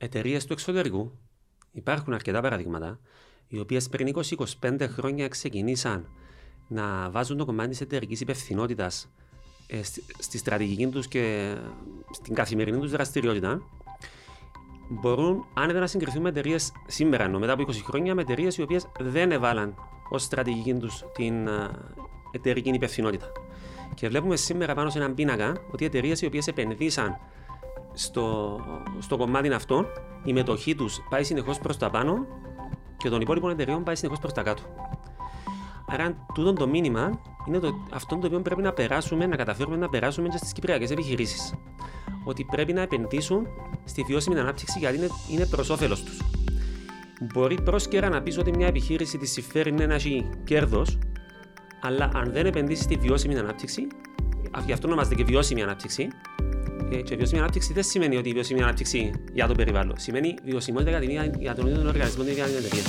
εταιρείες του εξωτερικού, υπάρχουν αρκετά παραδείγματα, οι οποίες πριν 20-25 χρόνια ξεκινήσαν να βάζουν το κομμάτι τη εταιρικής υπευθυνότητας ε, στη, στη στρατηγική τους και στην καθημερινή τους δραστηριότητα, μπορούν άνετα να συγκριθούν με εταιρείες σήμερα, ενώ μετά από 20 χρόνια, με εταιρείες οι οποίες δεν έβαλαν ως στρατηγική τους την ε, εταιρική υπευθυνότητα. Και βλέπουμε σήμερα πάνω σε έναν πίνακα ότι οι εταιρείες οι οποίες επενδύσαν στο, στο κομμάτι αυτό, η μετοχή τους πάει συνεχώς προς τα πάνω και των υπόλοιπων εταιρεών πάει συνεχώς προς τα κάτω. Άρα, τούτο το μήνυμα είναι το, αυτό το οποίο πρέπει να περάσουμε, να καταφέρουμε να περάσουμε και στις κυπριακές επιχειρήσεις. Ότι πρέπει να επενδύσουν στη βιώσιμη ανάπτυξη γιατί είναι, είναι προς όφελος τους. Μπορεί πρόσκαιρα να πεις ότι μια επιχείρηση της συμφέρει να έχει κέρδος, αλλά αν δεν επενδύσει στη βιώσιμη ανάπτυξη, γι' αυτό ονομάζεται και βιώσιμη ανάπτυξη, ε, και βιώσιμη ανάπτυξη δεν σημαίνει ότι η βιώσιμη ανάπτυξη για το περιβάλλον. Σημαίνει βιωσιμότητα για, τον ίδιο τον οργανισμό, την ίδια την εταιρεία.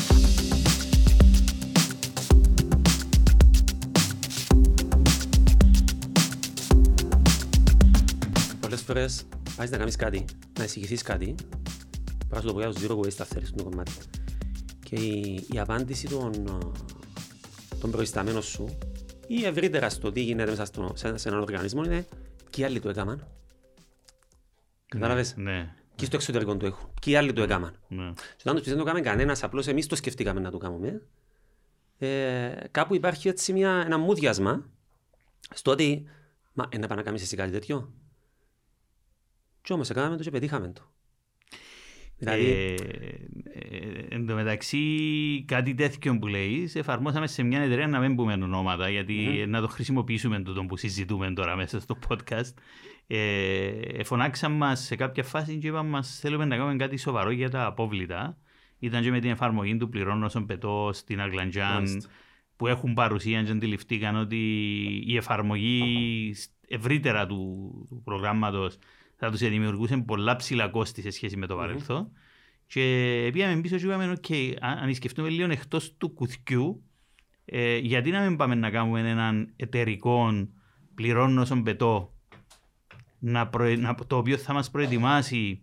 Πολλές φορές πάει να κάνεις κάτι, να εισηγηθείς κάτι, πρέπει να το πω για του zero waste θέλει το κομμάτι. Και η, η απάντηση των, των προϊσταμένων σου ή ευρύτερα στο τι γίνεται μέσα στο, σε, σε έναν οργανισμό είναι και άλλοι το έκαναν Κατάλαβες; Ναι. Και στο εξωτερικό του έχουν. Και οι άλλοι το έκαναν. Ναι. Και όταν δεν το έκαμε κανένας, απλώς εμείς το σκεφτήκαμε να το κάνουμε. Ε, κάπου υπάρχει έτσι μια, ένα μούδιασμα στο ότι μα να πάει να κάνεις εσύ κάτι τέτοιο. Και όμως έκαναμε το και πετύχαμε το. Δηλαδή... Ε, ε, εν τω μεταξύ, κάτι τέτοιο που λέει, εφαρμόσαμε σε μια εταιρεία να μην πούμε ονόματα, γιατί mm-hmm. να το χρησιμοποιήσουμε το που συζητούμε τώρα μέσα στο podcast. Ε, φωνάξαν μας σε κάποια φάση και είπαν μας θέλουμε να κάνουμε κάτι σοβαρό για τα απόβλητα. Ήταν και με την εφαρμογή του πληρώνω στον πετό στην Αγκλαντζάν που έχουν παρουσία και αντιληφθήκαν ότι η εφαρμογή ευρύτερα του, του προγράμματος θα τους δημιουργούσε πολλά ψηλά κόστη σε σχέση με το παρελθόν. Mm-hmm. Και πήγαμε πίσω και είπαμε, OK, αν σκεφτούμε λίγο εκτός του κουθιού, ε, γιατί να μην πάμε να κάνουμε έναν εταιρικό πληρώνω στον πετό να προε... να... το οποίο θα μας προετοιμάσει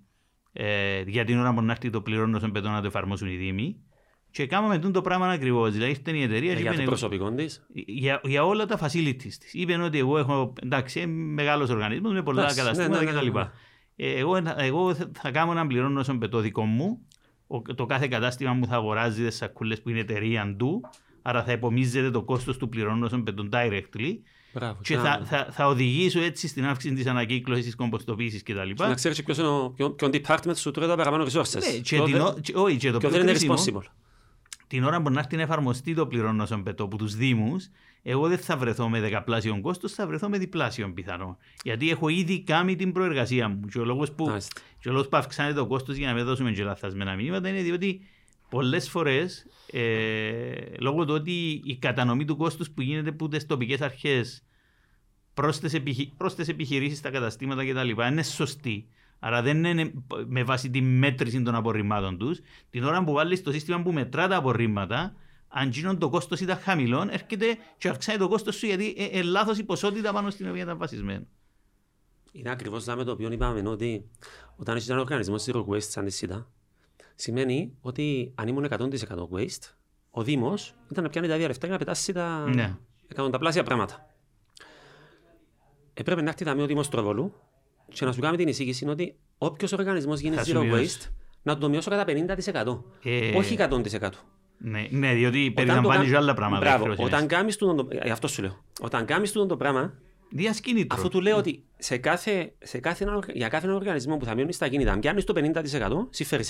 ε, για την ώρα που να έρθει το πληρώνω στον πετό να το εφαρμόσουν οι Δήμοι. Και κάναμε το πράγμα ακριβώς. Δηλαδή ήρθε η εταιρεία. Ε, για το προσωπικό της. Για, για όλα τα facilities της. Είπε ότι εγώ έχω. Εντάξει, μεγάλος οργανισμός με πολλά καταστήματα ναι, ναι, κτλ. Ναι, ναι, ε, εγώ, εγώ θα κάνω να πληρώνω στον πετό δικό μου. το κάθε κατάστημα μου θα αγοράζει τις σακούλες που είναι εταιρεία του. Άρα θα υπομίζεται το κόστος του πληρώνω στον πετό directly. Μπράβο, και θα, θα, θα, οδηγήσω έτσι στην αύξηση της ανακύκλωσης, της κομποστοποίησης κτλ. Να ξέρεις ποιος είναι το department σου τώρα παραπάνω resources. Ναι, και, και, όχι, και το πιο responsible. Την ώρα που να έρθει να εφαρμοστεί το πληρώνω σαν πετώ από τους Δήμους, εγώ δεν θα βρεθώ με δεκαπλάσιο κόστος, θα βρεθώ με διπλάσιο πιθανό. Γιατί έχω ήδη κάνει την προεργασία μου. Και ο λόγος που, που αυξάνεται το κόστος για να μην δώσουμε και λαθασμένα μηνύματα είναι διότι πολλές φορές ε, λόγω του ότι η κατανομή του κόστους που γίνεται από τις τοπικές αρχές προ τι επιχειρήσεις, στα καταστήματα κτλ. είναι σωστή. Άρα δεν είναι με βάση τη μέτρηση των απορριμμάτων τους. Την ώρα που βάλεις το σύστημα που μετρά τα απορρίμματα, αν γίνον το κόστος ήταν χαμηλό, έρχεται και αυξάνει το κόστος σου γιατί είναι ε, λάθος η ποσότητα πάνω στην οποία ήταν βασισμένο. Είναι ακριβώς με το οποίο είπαμε ότι όταν είσαι ένα οργανισμό zero waste σαν τη ΣΥΤΑ, σημαίνει ότι αν ήμουν 100% waste, ο Δήμος ήταν να πιάνει τα ίδια λεφτά και να πετάσει τα ναι. εκατονταπλάσια πράγματα. Έπρεπε να έρθει ταμείο Δήμος Τροβολού και να σου κάνει την εισήγηση ότι όποιος οργανισμός γίνει zero waste, να το μειώσω κατά 50%. Ε... Όχι 100%. Ναι, ναι διότι περιλαμβάνει άλλα πράγματα. Μπράβο, όταν κάνεις το. Ε, αυτό σου λέω. Όταν κάνεις το πράγμα. Διασκήνητρο. Αφού του λέω ότι σε κάθε, σε κάθε, για κάθε οργανισμό που θα μειώνεις τα κίνητα, αν πιάνεις το 50%, συμφέρει.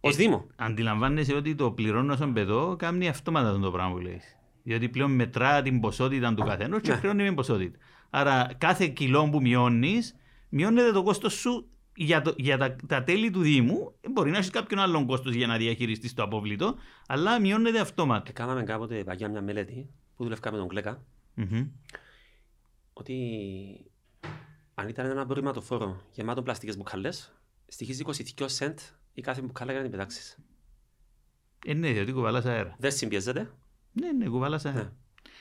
Ω ε, Δήμο. Αντιλαμβάνεσαι ότι το πληρώνω στον παιδό κάνει αυτόματα το πράγμα που λέει. Διότι πλέον μετρά την ποσότητα του καθενός και ναι. χρεώνει με ποσότητα. Άρα κάθε κιλό που μειώνεις, μειώνεται το κόστος σου για, το, για τα, τα, τέλη του Δήμου. Μπορεί να έχεις κάποιον άλλον κόστος για να διαχειριστείς το απόβλητο, αλλά μειώνεται αυτόματα. Κάναμε κάποτε παγιά μια μελέτη που δουλεύαμε με τον κλεκα mm-hmm. Ότι αν ήταν ένα απορριμματοφόρο γεμάτο πλαστικές μπουκάλε, στοιχίζει 22 cent η κάθε μπουκάλα για να την πετάξεις. Ε, ναι, διότι κουβαλάς αέρα. Δεν συμπιέζεται. Ναι, ναι, κουβαλάς αέρα.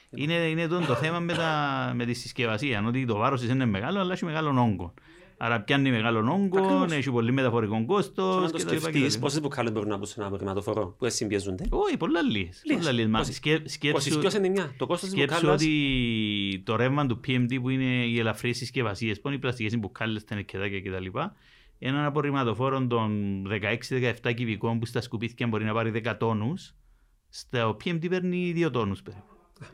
Ναι. Είναι, είναι το, το θέμα με, τα, με τη συσκευασία, ότι το βάρος είναι μεγάλο, αλλά έχει μεγάλο όγκο. Άρα πιάνει μεγάλο όγκο, Ακριβώς. έχει πολύ μεταφορικό Και κόστος να το κτλ. σκεφτείς, κτλ. πόσες μπουκάλες μπορούν να μπουν σε ένα απορριμματοφορό που δεν συμπιέζονται; Όχι, πολλά λίγες. Λίγες. Πολλά λίγες. Μα Πόσες- σκε- σκέψου- 22 είναι μια. Το κόστος της Σκέψου μπουκάλας; ότι το ρεύμα του PMD που είναι οι ελαφρύς συσκευασίες, που είναι οι πλαστικές οι μπουκάλες, τα νεκεδάκια κτλ. Έναν απορριμματοφόρο των 16-17 κυβικών που στα σκουπίθια μπορεί να πάρει 10 τόνους, στο PMD παίρνει 2 τόνους περίπου.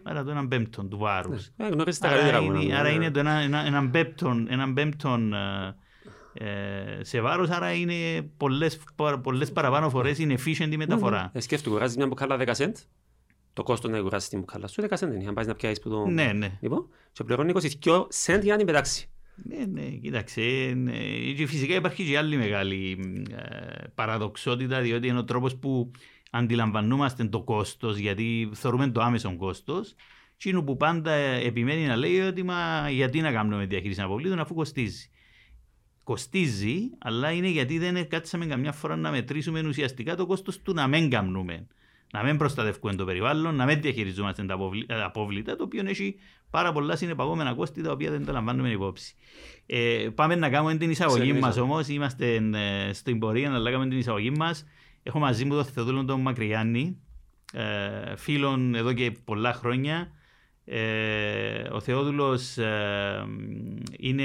Άρα το έναν πέμπτον του βάρους. Ε, γνωρίζεις τα καλύτερα Άρα που είναι, είναι. άρα είναι το ένα, ένα, έναν πέμπτον, έναν πέμπτον ε, ε, σε βάρος, άρα είναι πολλές, πα- πολλές παραπάνω φορές είναι efficient η μεταφορά. Ε, Σκέφτου, κουράζεις μια μπουκάλα 10 cent. Το κόστος να κουράζεις την μπουκάλα σου 10 cent είναι. Αν πάεις να πιάσεις που το... Ναι, ναι. Λοιπόν, και πληρώνει 22 cent για να την πετάξεις. Ναι, ναι, κοίταξε. ναι. Και φυσικά υπάρχει και άλλη μεγάλη ε, παραδοξότητα, διότι είναι ο τρόπος που αντιλαμβανόμαστε το κόστος, γιατί θεωρούμε το άμεσο κόστος. Εκείνο που πάντα επιμένει να λέει ότι μα γιατί να κάνουμε διαχείριση αποβλήτων αφού κοστίζει. Κοστίζει, αλλά είναι γιατί δεν κάτσαμε καμιά φορά να μετρήσουμε ουσιαστικά το κόστος του να μην κάνουμε. Να μην προστατεύουμε το περιβάλλον, να μην διαχειριζόμαστε τα αποβλή- τα απόβλητα, το οποίο έχει πάρα πολλά συνεπαγόμενα κόστη τα οποία δεν τα λαμβάνουμε υπόψη. Ε, πάμε να κάνουμε την εισαγωγή Ξεκινήσω. μας όμως. Είμαστε ε, στην πορεία να κάνουμε την εισαγωγή μας. Έχω μαζί μου τον Θεοδούλο τον Μακριγιάννη, ε, φίλον εδώ και πολλά χρόνια. Ε, ο Θεόδουλος ε, είναι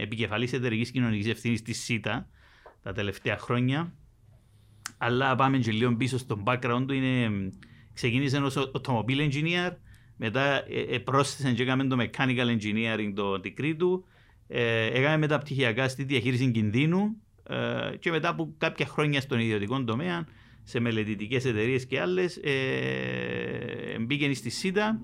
επικεφαλής εταιρικής κοινωνικής ευθύνης της ΣΥΤΑ τα τελευταία χρόνια. Αλλά πάμε και λίγο πίσω στο background του. Είναι, ξεκίνησε ως automobile engineer, μετά ε, ε, πρόσθεσε και έκαμε το mechanical engineering το degree του. Ε, έκαμε μεταπτυχιακά στη διαχείριση κινδύνου ε, και μετά από κάποια χρόνια στον ιδιωτικό τομέα σε μελετητικές εταιρείες και άλλες, ε, μπήκε στη ΣΥΤΑ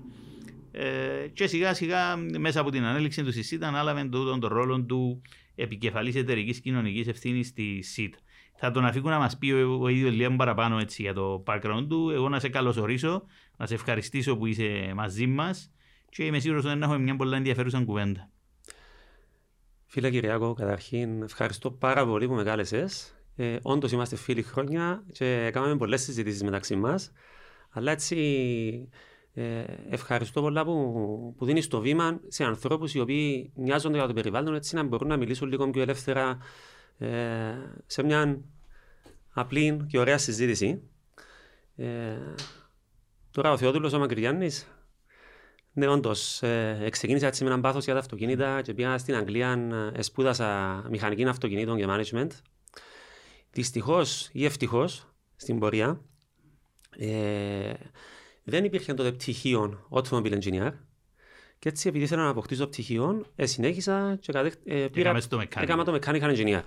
ε, και σιγά σιγά μέσα από την ανέλυξη του στη ΣΥΤΑ ανάλαβε τον, τον ρόλο του επικεφαλής εταιρικής κοινωνικής ευθύνης στη ΣΥΤΑ. Θα τον αφήκω να μας πει ο, ο ίδιος λίγο παραπάνω έτσι, για το background του. Εγώ να σε καλωσορίσω, να σε ευχαριστήσω που είσαι μαζί μας και είμαι σίγουρος ότι να έχουμε μια πολλά ενδιαφέρουσα κουβέντα. Φίλε Κυριάκο, καταρχήν ευχαριστώ πάρα πολύ που με κάλεσες. Ε, Όντως είμαστε φίλοι χρόνια και κάναμε πολλές συζητήσεις μεταξύ μας. Αλλά έτσι ε, ευχαριστώ πολλά που, που δίνεις το βήμα σε ανθρώπους οι οποίοι νοιάζονται για το περιβάλλον έτσι να μπορούν να μιλήσουν λίγο πιο ελεύθερα ε, σε μια απλή και ωραία συζήτηση. Ε, τώρα ο Θεόδουλος ο Μακρυγιάννης ναι, όντως. Ε, ξεκίνησα έτσι με έναν πάθος για τα αυτοκίνητα και πήγα στην Αγγλία, ε, σπούδασα μηχανική αυτοκινήτων και management. Δυστυχώς ή ευτυχώς στην πορεία ε, δεν υπήρχε τότε πτυχίο automobile engineer. Και έτσι, επειδή ήθελα να αποκτήσω πτυχίο, ε, συνέχισα και κατέχ, ε, πήρα, Έκαμε στο mechanical. έκανα το mechanical engineer.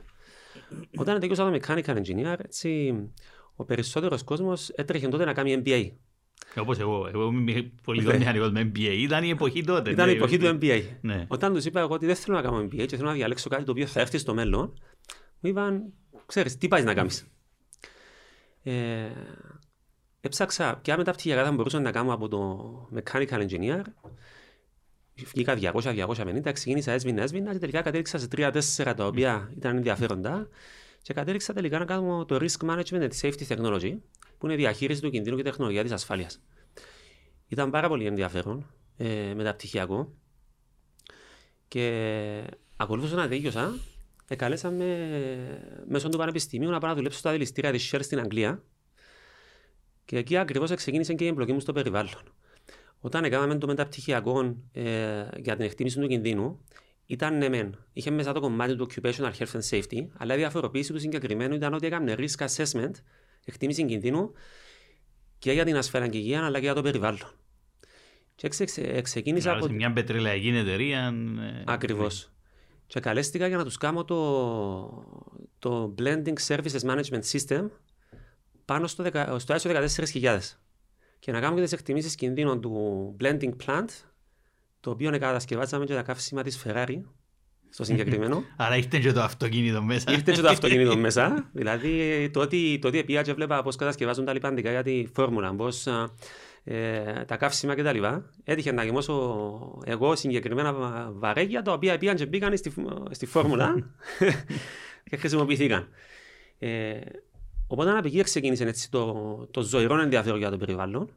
Όταν τελείωσα το mechanical engineer, έτσι, ο περισσότερος κόσμος έτρεχε τότε να κάνει MBA. Όπως εγώ, εγώ είμαι πολύ Ναι. μηχανικός με MBA. Ήταν η εποχή τότε. Ήταν ναι. η εποχή του MBA. Ναι. Όταν τους είπα εγώ ότι δεν θέλω να κάνω MBA και θέλω να διαλέξω κάτι το οποίο θα έρθει στο μέλλον, μου είπαν, ξέρεις, τι πάεις να κάνεις. Ε, έψαξα ποια μεταπτυχιακά θα μπορούσα να κάνω από το mechanical engineer. Βγήκα 200-250, ξεκίνησα έσβηνα, έσβηνα και τελικά κατέληξα σε 3-4 τα οποία ήταν ενδιαφέροντα. Και κατέληξα τελικά να κάνω το risk management and safety technology που είναι η διαχείριση του κινδύνου και τεχνολογία της ασφάλειας. Ήταν πάρα πολύ ενδιαφέρον, ε, μεταπτυχιακό. Και ακολούθησα να τελειώσα, εκαλέσαμε μέσω του Πανεπιστημίου να πάω να δουλέψω στα δηληστήρια της Shell στην Αγγλία. Και εκεί ακριβώς ξεκίνησε και η εμπλοκή μου στο περιβάλλον. Όταν έκαναμε το μεταπτυχιακό ε, για την εκτίμηση του κινδύνου, ήταν ναι μεν. Είχε μέσα το κομμάτι του occupational health and safety, αλλά η διαφοροποίηση του συγκεκριμένου ήταν ότι έκαμε risk assessment, εκτίμηση κινδύνου και για την ασφάλεια και υγεία, αλλά και για το περιβάλλον. Και εξε, εξε, ξεκίνησα Άρα από... σε μια πετρελαϊκή εταιρεία. ε, Ακριβώς. Και καλέστηκα για να τους κάνω το, το Blending Services Management System πάνω στο, δεκα- στο ISO 14000 και να κάνουμε και τις εκτιμήσεις κινδύνων του Blending Plant το οποίο κατασκευάσαμε και τα καύσιμα της Ferrari στο συγκεκριμένο. Άρα ήρθε και το αυτοκίνητο μέσα. Ήρθε και το αυτοκίνητο μέσα. Δηλαδή, το ότι, το ότι πήγα και βλέπα πώς κατασκευάζουν τα λιπαντικά για τη φόρμουλα, πώς ε, τα καύσιμα κτλ. Έτυχε να γεμώσω εγώ συγκεκριμένα βα- βαρέγια τα οποία πήγαν και μπήκαν στη, στη φόρμουλα και χρησιμοποιηθήκαν. Ε, οπότε από εκεί ξεκίνησε έτσι, το, το ζωηρό ενδιαφέρον για το περιβάλλον.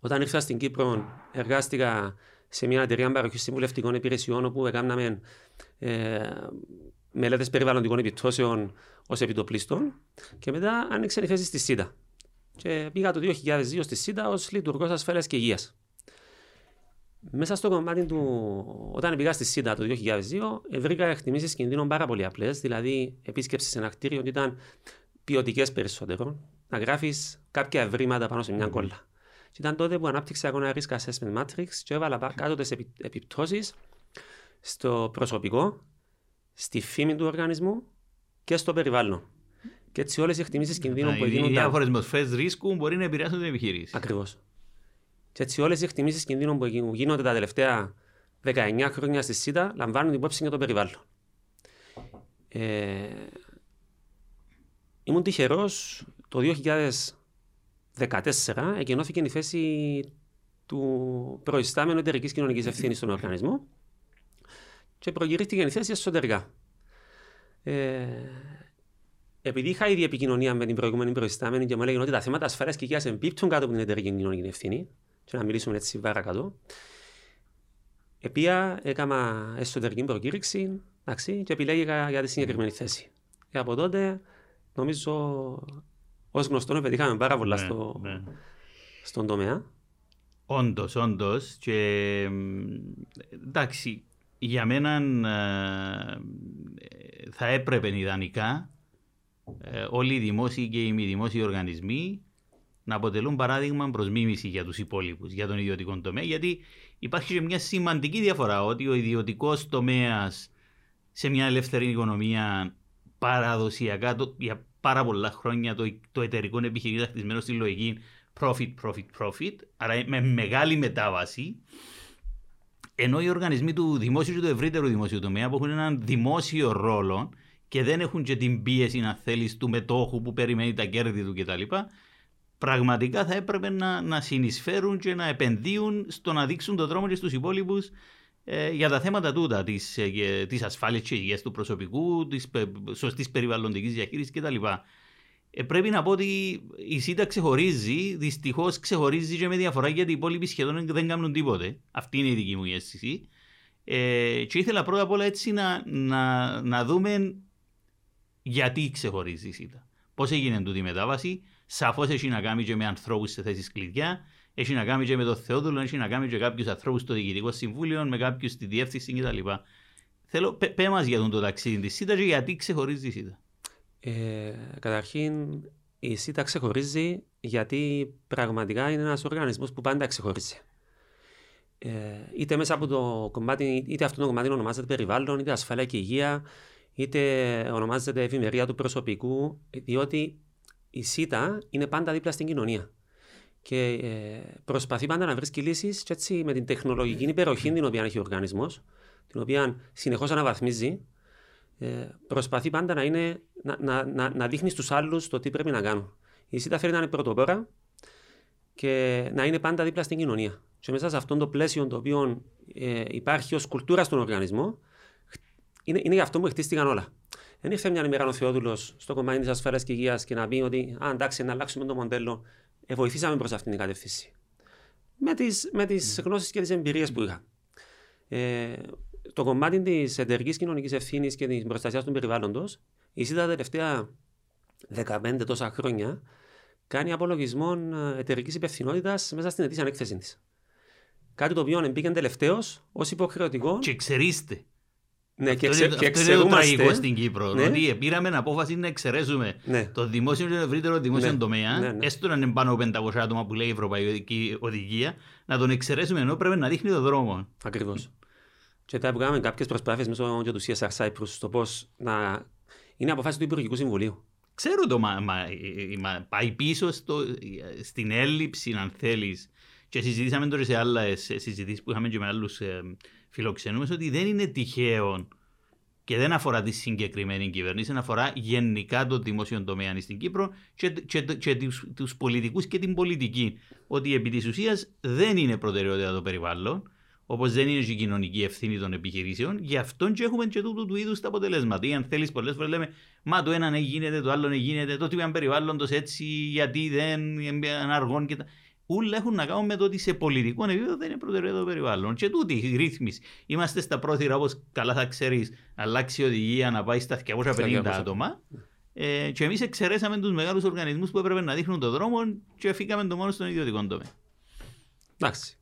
Όταν ήρθα στην Κύπρο, εργάστηκα σε μια εταιρεία παροχής συμβουλευτικών υπηρεσιών όπου έκαναμε ε, μελέτες περιβαλλοντικών επιπτώσεων ως επιτοπλίστων και μετά άνοιξε η θέση στη ΣΥΤΑ. Και πήγα το 2002 στη ΣΥΤΑ ως λειτουργός ασφάλειας και υγείας. Μέσα στο κομμάτι του, όταν πήγα στη ΣΥΤΑ το 2002, βρήκα εκτιμήσεις κινδύνων πάρα πολύ απλές. Δηλαδή, επίσκεψη σε ένα κτίριο ήταν ποιοτικές περισσότερο. Να γράφεις κάποια ευρήματα πάνω σε μια κόλλα. Και ήταν τότε που ανάπτυξα ένα risk assessment matrix και έβαλα κάτω τις επιπτώσεις στο προσωπικό, στη φήμη του οργανισμού και στο περιβάλλον. Και έτσι όλες οι εκτιμήσεις κινδύνων που γίνονται. Οι διάφορε μορφέ ρίσκου μπορεί να επηρεάσουν την επιχείρηση. Ακριβώς. Και έτσι όλες οι εκτιμήσεις κινδύνων που γίνονται τα τελευταία 19 χρόνια στη ΣΥΤΑ λαμβάνουν υπόψη για το περιβάλλον. Ε, ήμουν τυχερός το 2014 εγκαινώθηκε η θέση του προϊστάμενου εταιρικής κοινωνικής ευθύνης στον οργανισμό και προγυρίστηκε η θέση εσωτερικά. Ε, επειδή είχα ήδη επικοινωνία με την προηγούμενη προϊστάμενη και μου έλεγε ότι τα θέματα ασφαλεία και υγείας εμπίπτουν κάτω από την εταιρική κοινωνική ευθύνη, και να μιλήσουμε έτσι βάρα κάτω, Επία έκανα εσωτερική προκήρυξη εντάξει, και επιλέγηκα για τη συγκεκριμένη θέση. Και από τότε νομίζω ως γνωστό πετύχαμε πάρα πολλά ναι, στο, ναι. στον τομέα. Όντως, όντως. Και εντάξει, για μένα ε, θα έπρεπε ιδανικά ε, όλοι οι δημόσιοι και οι μη δημόσιοι οργανισμοί να αποτελούν παράδειγμα προς μίμηση για τους υπόλοιπους, για τον ιδιωτικό τομέα, γιατί υπάρχει και μια σημαντική διαφορά ότι ο ιδιωτικός τομέας σε μια ελεύθερη οικονομία παραδοσιακά το, για πάρα πολλά χρόνια το, το εταιρικό επιχειρήμα χτισμένο στη λογική profit, profit, profit, άρα με μεγάλη μετάβαση, ενώ οι οργανισμοί του δημόσιου και του ευρύτερου δημόσιου τομέα που έχουν έναν δημόσιο ρόλο και δεν έχουν και την πίεση, να θέλεις, του μετόχου που περιμένει τα κέρδη του κτλ., πραγματικά θα έπρεπε να, να συνεισφέρουν και να επενδύουν στο να δείξουν τον δρόμο και στους υπόλοιπους ε, για τα θέματα τούτα της, ε, της ασφάλειας και υγείας του προσωπικού, της πε, σωστής περιβαλλοντικής διαχείρισης κτλ. Ε, πρέπει να πω ότι η ΣΥΤΑ ξεχωρίζει, δυστυχώς ξεχωρίζει και με διαφορά γιατί οι υπόλοιποι σχεδόν δεν κάνουν τίποτε. Αυτή είναι η δική μου αίσθηση. Ε, και ήθελα πρώτα απ' όλα έτσι να, να, να δούμε γιατί ξεχωρίζει η ΣΥΤΑ. Πώς έγινε τούτη η μετάβαση, Σαφώς έχει να κάνει και με ανθρώπους σε θέσεις κλειδιά, έχει να κάνει και με τον Θεόδουλο, έχει να κάνει και κάποιους ανθρώπους στο Διοικητικό Συμβούλιο, με κάποιους στη Διεύθυνση κτλ. Θέλω, πέ μας για τον το ταξίδι της ΣΥΤΑ και γιατί ξεχωρίζει η ΣΥΤΑ. Ε, καταρχήν, η ΣΥΤΑ ξεχωρίζει γιατί πραγματικά είναι ένας οργανισμός που πάντα ξεχωρίζει. Ε, είτε μέσα από το κομμάτι, είτε αυτό το κομμάτι ονομάζεται περιβάλλον, είτε ασφάλεια και υγεία, είτε ονομάζεται ευημερία του προσωπικού, διότι η ΣΥΤΑ είναι πάντα δίπλα στην κοινωνία. Και ε, προσπαθεί πάντα να βρίσκει λύσεις και έτσι με την τεχνολογική υπεροχή την οποία έχει ο οργανισμός, την οποία συνεχώς αναβαθμίζει, ε, προσπαθεί πάντα να, είναι, να, να, να, να δείχνει στους άλλους το τι πρέπει να κάνουν. Η ΣΥΤΑ θέλει να είναι πρωτοπόρα και να είναι πάντα δίπλα στην κοινωνία. Και μέσα σε αυτό το πλαίσιο το οποίο ε, υπάρχει ως κουλτούρα στον οργανισμό, είναι, είναι για αυτό που χτίστηκαν όλα. Δεν ήρθε μια ημέρα ο Θεόδουλος στο κομμάτι της ασφάλειας και υγείας και να πει ότι Α, εντάξει, να αλλάξουμε το μοντέλο. Ε, βοηθήσαμε προς αυτήν την κατεύθυνση. Με τις με τις mm. γνώσεις και τις εμπειρίες που είχα. Ε, το κομμάτι της εταιρική κοινωνικής ευθύνης και της προστασίας του περιβάλλοντος, η ΣΥΤΑ τα τελευταία 15 τόσα χρόνια κάνει απολογισμό ε, εταιρικής υπευθυνότητας μέσα στην ετήσια έκθεση της. Κάτι το οποίο μπήκε τελευταίος ως υποχρεωτικό. Και εξαιρίστε. Ναι, και, ξε, και αυτό είναι το τραγικό στην Κύπρο. Ναι. Ότι πήραμε απόφαση να εξαιρέσουμε ναι. το δημόσιο και το ευρύτερο δημόσιο ναι. τομέα, ναι, ναι. έστω να είναι πάνω από 500 άτομα που λέει η Ευρωπαϊκή Οδηγία, να τον εξαιρέσουμε ενώ πρέπει να δείχνει τον δρόμο. Ακριβώς. Και τώρα που κάναμε κάποιες προσπάθειες μέσω του CSR Cyprus στο πώς να. Είναι αποφάση του Υπουργικού Συμβουλίου. Ξέρω το, μα, μα, μα πάει πίσω στο, στην έλλειψη, αν θέλεις. Και συζητήσαμε τώρα σε άλλες συζητήσεις που είχαμε και με άλλους ε, φιλοξενούμες ότι δεν είναι τυχαίο και δεν αφορά τη συγκεκριμένη κυβέρνηση, αφορά γενικά το δημόσιο τομέα στην Κύπρο και, και, και τους πολιτικούς και την πολιτική. Ότι επί της ουσίας δεν είναι προτεραιότητα το περιβάλλον, όπως δεν είναι και η κοινωνική ευθύνη των επιχειρήσεων, γι' αυτό και έχουμε και τούτου του είδους τα αποτελέσματα. Ή αν θέλεις, πολλές φορές λέμε, Μα το ένα ναι γίνεται, το άλλο ναι γίνεται, το τύπο περιβάλλοντος έτσι, γιατί δεν είναι αργών και Όλα έχουν να κάνουν με το ότι σε πολιτικό επίπεδο δεν είναι προτεραιότητα το περιβάλλον. Και τούτη η ρύθμιση. Είμαστε στα πρόθυρα, όπως καλά θα ξέρεις, αλλάξει η οδηγία να πάει στα 250 άτομα. Ε, και εμείς εξαιρέσαμε τους μεγάλους οργανισμούς που έπρεπε να δείχνουν τον δρόμο και φύγαμε το μόνο στον ιδιωτικό τομέα. Εντάξει.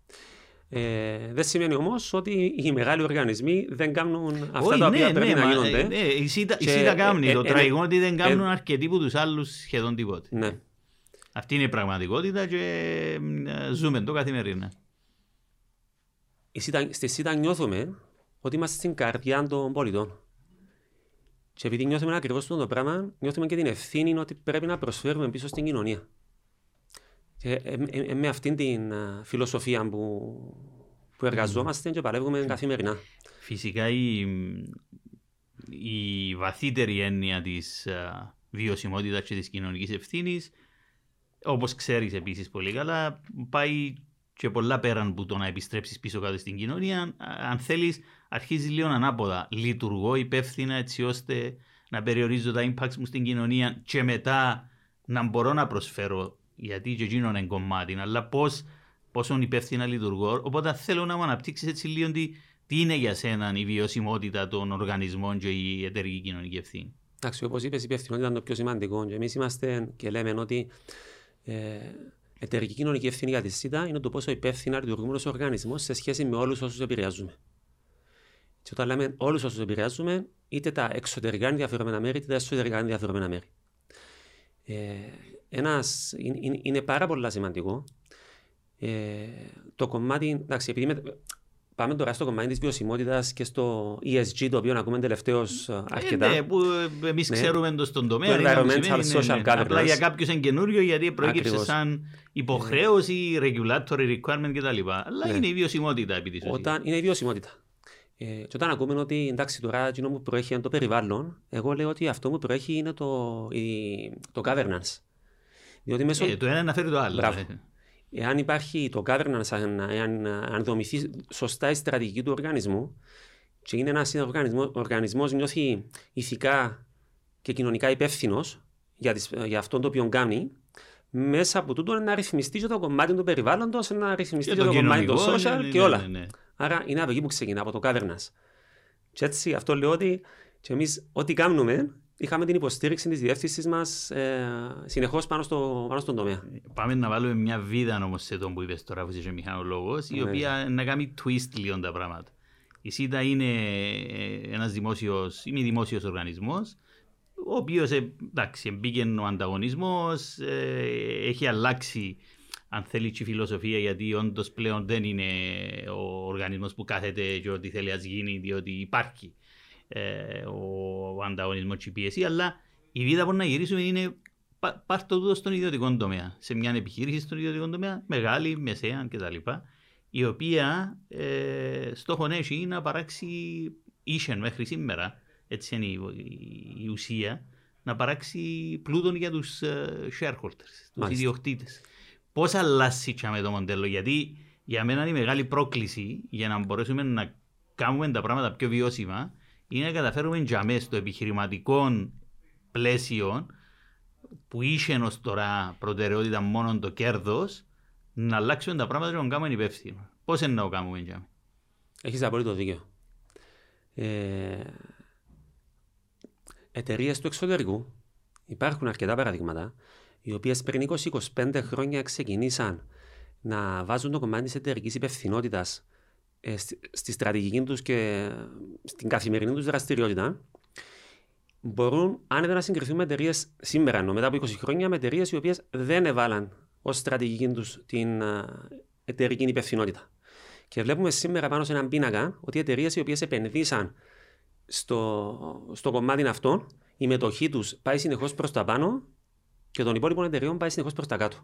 Ε, δεν σημαίνει όμως ότι οι μεγάλοι οργανισμοί δεν κάνουν αυτά τα οποία ναι, πρέπει ναι, να γίνονται. Ε, ναι, η ΣΥΤΑ κάνει. Ε, το ε, τραγικό ότι δεν κάνουν αρκετοί από τους άλλους σχεδόν τίποτα. Ναι. Αυτή είναι η πραγματικότητα και ζούμε το καθημερινά. Στη ΣΥΤΑ νιώθουμε ότι είμαστε στην καρδιά των πολιτών. Και επειδή νιώθουμε ακριβώς αυτό το πράγμα, νιώθουμε και την ευθύνη ότι πρέπει να προσφέρουμε πίσω στην κοινωνία. Και ε, ε, ε, με αυτήν την φιλοσοφία που, που εργαζόμαστε και παλεύουμε καθημερινά. Φυσικά η, η βαθύτερη έννοια της βιωσιμότητας και της κοινωνικής ευθύνης, όπως ξέρεις επίσης πολύ καλά, πάει και πολλά πέραν από το να επιστρέψεις πίσω κάτω στην κοινωνία. Αν θέλεις, αρχίζει λίγο ανάποδα. Λειτουργώ υπεύθυνα έτσι ώστε να περιορίζω τα impacts μου στην κοινωνία και μετά να μπορώ να προσφέρω γιατί και εκείνο είναι κομμάτι, αλλά πώς πόσο υπεύθυνα λειτουργώ. Οπότε θέλω να μου αναπτύξεις έτσι λίγο τι, τι είναι για σένα η βιωσιμότητα των οργανισμών και η εταιρική κοινωνική ευθύνη. Εντάξει, όπως είπες, η υπευθυνότητα είναι το πιο σημαντικό. Και εμείς είμαστε και λέμε ότι ε, εταιρική κοινωνική ευθύνη για τη ΣΥΤΑ είναι το πόσο υπεύθυνα λειτουργούμε ως οργανισμός σε σχέση με όλους όσους επηρεάζουμε. Και όταν λέμε όλους όσους επηρεάζουμε, είτε τα εξωτερικά ενδιαφερόμενα μέρη, είτε τα εσωτερικά ενδιαφερόμενα μέρη. Ε, ένας, είναι, είναι πάρα πολύ σημαντικό ε, το κομμάτι, εντάξει, επειδή με, πάμε τώρα στο κομμάτι της βιωσιμότητας και στο ESG, το οποίο ακούμε τελευταίως ε, αρκετά. Ε, ναι, που εμείς ναι. ξέρουμε το στον τομέα. Το environmental social ναι, governance. Απλά για κάποιους είναι καινούριο γιατί προέκυψε σαν υποχρέωση, regulatory requirement κτλ. Αλλά ναι. είναι η βιωσιμότητα επί της Όταν είναι η βιωσιμότητα. Ε, και όταν ακούμε ότι εντάξει τώρα εκείνο που προέχει είναι το περιβάλλον, εγώ λέω ότι αυτό που προέχει είναι το, η, το governance. Διότι μέσω... ε, το ένα αναφέρει το άλλο. Μπράβο. Εάν υπάρχει το governance, αν, αν, αν δομηθεί σωστά η στρατηγική του οργανισμού και είναι ένας οργανισμός, οργανισμός νιώθει ηθικά και κοινωνικά υπεύθυνος για, για αυτό το οποίο κάνει, μέσα από τούτο να ρυθμιστεί και το κομμάτι του περιβάλλοντος, να ρυθμιστεί και, το, κομμάτι του social ναι, και όλα. Ναι, ναι, Άρα είναι από εκεί που ξεκινά, από το governance. Και έτσι αυτό λέω ότι εμείς ό,τι κάνουμε είχαμε την υποστήριξη της διεύθυνσης μας ε, συνεχώς πάνω, στο, πάνω στον τομέα. Πάμε να βάλουμε μια βίδα όμως σε τον που είπες τώρα, που είσαι μηχανολόγο, η ναι. οποία να κάνει twist λίγο τα πράγματα. Η ΣΥΤΑ είναι ε, ένας δημόσιος, είναι δημόσιο οργανισμός, ο οποίος ε, εντάξει, μπήκε ο ανταγωνισμός, ε, έχει αλλάξει αν θέλει και η φιλοσοφία, γιατί όντως πλέον δεν είναι ο οργανισμός που κάθεται και ό,τι θέλει να γίνει, διότι υπάρχει ε, ο ανταγωνισμός και η πίεση, αλλά η βίδα που να γυρίσουμε είναι πάρ' το τούτο στον ιδιωτικό τομέα. Σε μια επιχείρηση στον ιδιωτικό τομέα, μεγάλη, μεσαία κτλ. Η οποία ε, στόχο έχει να παράξει ίσεν μέχρι σήμερα, έτσι είναι η, η, η ουσία, να παράξει πλούτον για τους uh, shareholders, τους ιδιοκτήτες. Πώς αλλάσει με το μοντέλο, γιατί για μένα είναι η μεγάλη πρόκληση για να μπορέσουμε να κάνουμε τα πράγματα πιο βιώσιμα είναι να καταφέρουμε για μέσα στο επιχειρηματικό πλαίσιο που είχε ως τώρα προτεραιότητα μόνο το κέρδος, να αλλάξουμε τα πράγματα και να κάνουμε υπεύθυνο. Πώς είναι να το κάνουμε για Έχεις απόλυτο δίκιο. Ε, Εταιρείες του εξωτερικού υπάρχουν αρκετά παραδείγματα οι οποίες πριν 20-25 χρόνια ξεκινήσαν να βάζουν το κομμάτι της εταιρικής υπευθυνότητας ε, στη στρατηγική τους και στην καθημερινή τους δραστηριότητα, μπορούν άνετα να συγκριθούν με εταιρείες σήμερα, ενώ μετά από 20 χρόνια, με εταιρείες οι οποίες δεν έβαλαν ως στρατηγική τους την ε, εταιρική υπευθυνότητα. Και βλέπουμε σήμερα πάνω σε έναν πίνακα ότι οι εταιρείες οι οποίες επενδύσαν στο, στο κομμάτι αυτό, η μετοχή τους πάει συνεχώς προς τα πάνω και των υπόλοιπων εταιρεών πάει συνεχώς προς τα κάτω.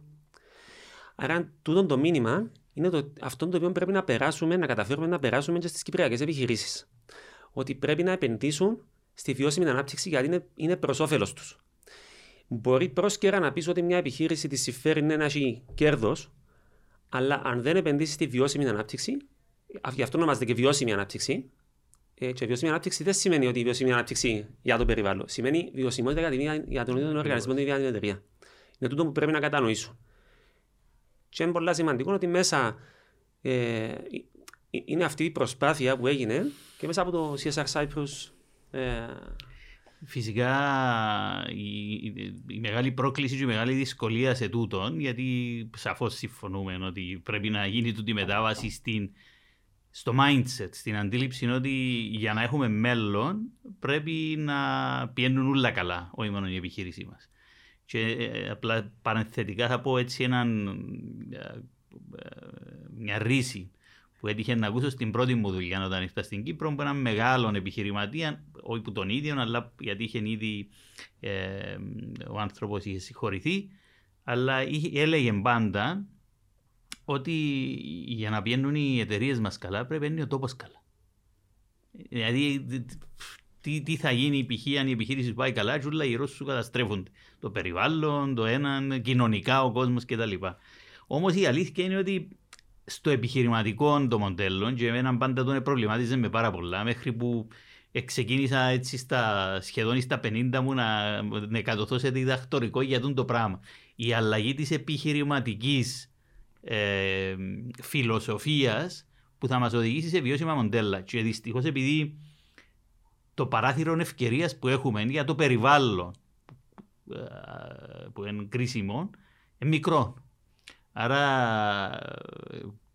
Άρα, τούτο το μήνυμα είναι το, αυτό το οποίο πρέπει να περάσουμε, να καταφέρουμε να περάσουμε και στις κυπριακές επιχειρήσεις. Ότι πρέπει να επενδύσουν στη βιώσιμη ανάπτυξη γιατί είναι, είναι προς όφελος τους. Μπορεί πρόσκαιρα να πεις ότι μια επιχείρηση της συμφέρει να έχει κέρδος, αλλά αν δεν επενδύσει στη βιώσιμη ανάπτυξη, γι' αυτό ονομάζεται και βιώσιμη ανάπτυξη. Ε, και βιώσιμη ανάπτυξη δεν σημαίνει ότι η βιώσιμη ανάπτυξη για το περιβάλλον. Σημαίνει βιωσιμότητα για, την, για τον ίδιο οργανισμό, την ίδια εταιρεία. Είναι τούτο που πρέπει να κατανοήσουν. Και είναι πολύ σημαντικό ότι μέσα ε, είναι αυτή η προσπάθεια που έγινε και μέσα από το CSR Cyprus. Ε, Φυσικά η, η, μεγάλη πρόκληση και η μεγάλη δυσκολία σε τούτον, γιατί σαφώς συμφωνούμε ότι πρέπει να γίνει τούτη μετάβαση στην, στο mindset, στην αντίληψη είναι ότι για να έχουμε μέλλον πρέπει να πιένουν όλα καλά, όχι μόνο η επιχείρησή μας. Και ε, απλά παρενθετικά θα πω έτσι έναν, ε, μια ρίση που έτυχε να ακούσω στην πρώτη μου δουλειά όταν ήρθα στην Κύπρο από έναν μεγάλο επιχειρηματία, όχι που τον ίδιο, αλλά γιατί είχε ήδη ε, ο άνθρωπος είχε συγχωρηθεί, αλλά είχε, έλεγε πάντα ότι για να πιένουν οι εταιρείες μας καλά πρέπει να είναι ο τόπος καλά. Δηλαδή, τι, τι θα γίνει π.χ. αν η επιχείρηση πάει καλά, και όλα οι Ρώσοι σου καταστρέφονται. Το περιβάλλον, το έναν, κοινωνικά ο κόσμος κτλ. Όμως η αλήθεια είναι ότι στο επιχειρηματικό το μοντέλο και εμένα πάντα τον προβλημάτιζε με πάρα πολλά μέχρι που ξεκίνησα έτσι στα, σχεδόν στα 50 μου να, να κατωθώ σε διδακτορικό για τον το πράγμα. Η αλλαγή της επιχειρηματικής ε, φιλοσοφίας που θα μας οδηγήσει σε βιώσιμα μοντέλα. Και δυστυχώς επειδή το παράθυρο ευκαιρίας που έχουμε για το περιβάλλον ε, που είναι κρίσιμο είναι μικρό. Άρα,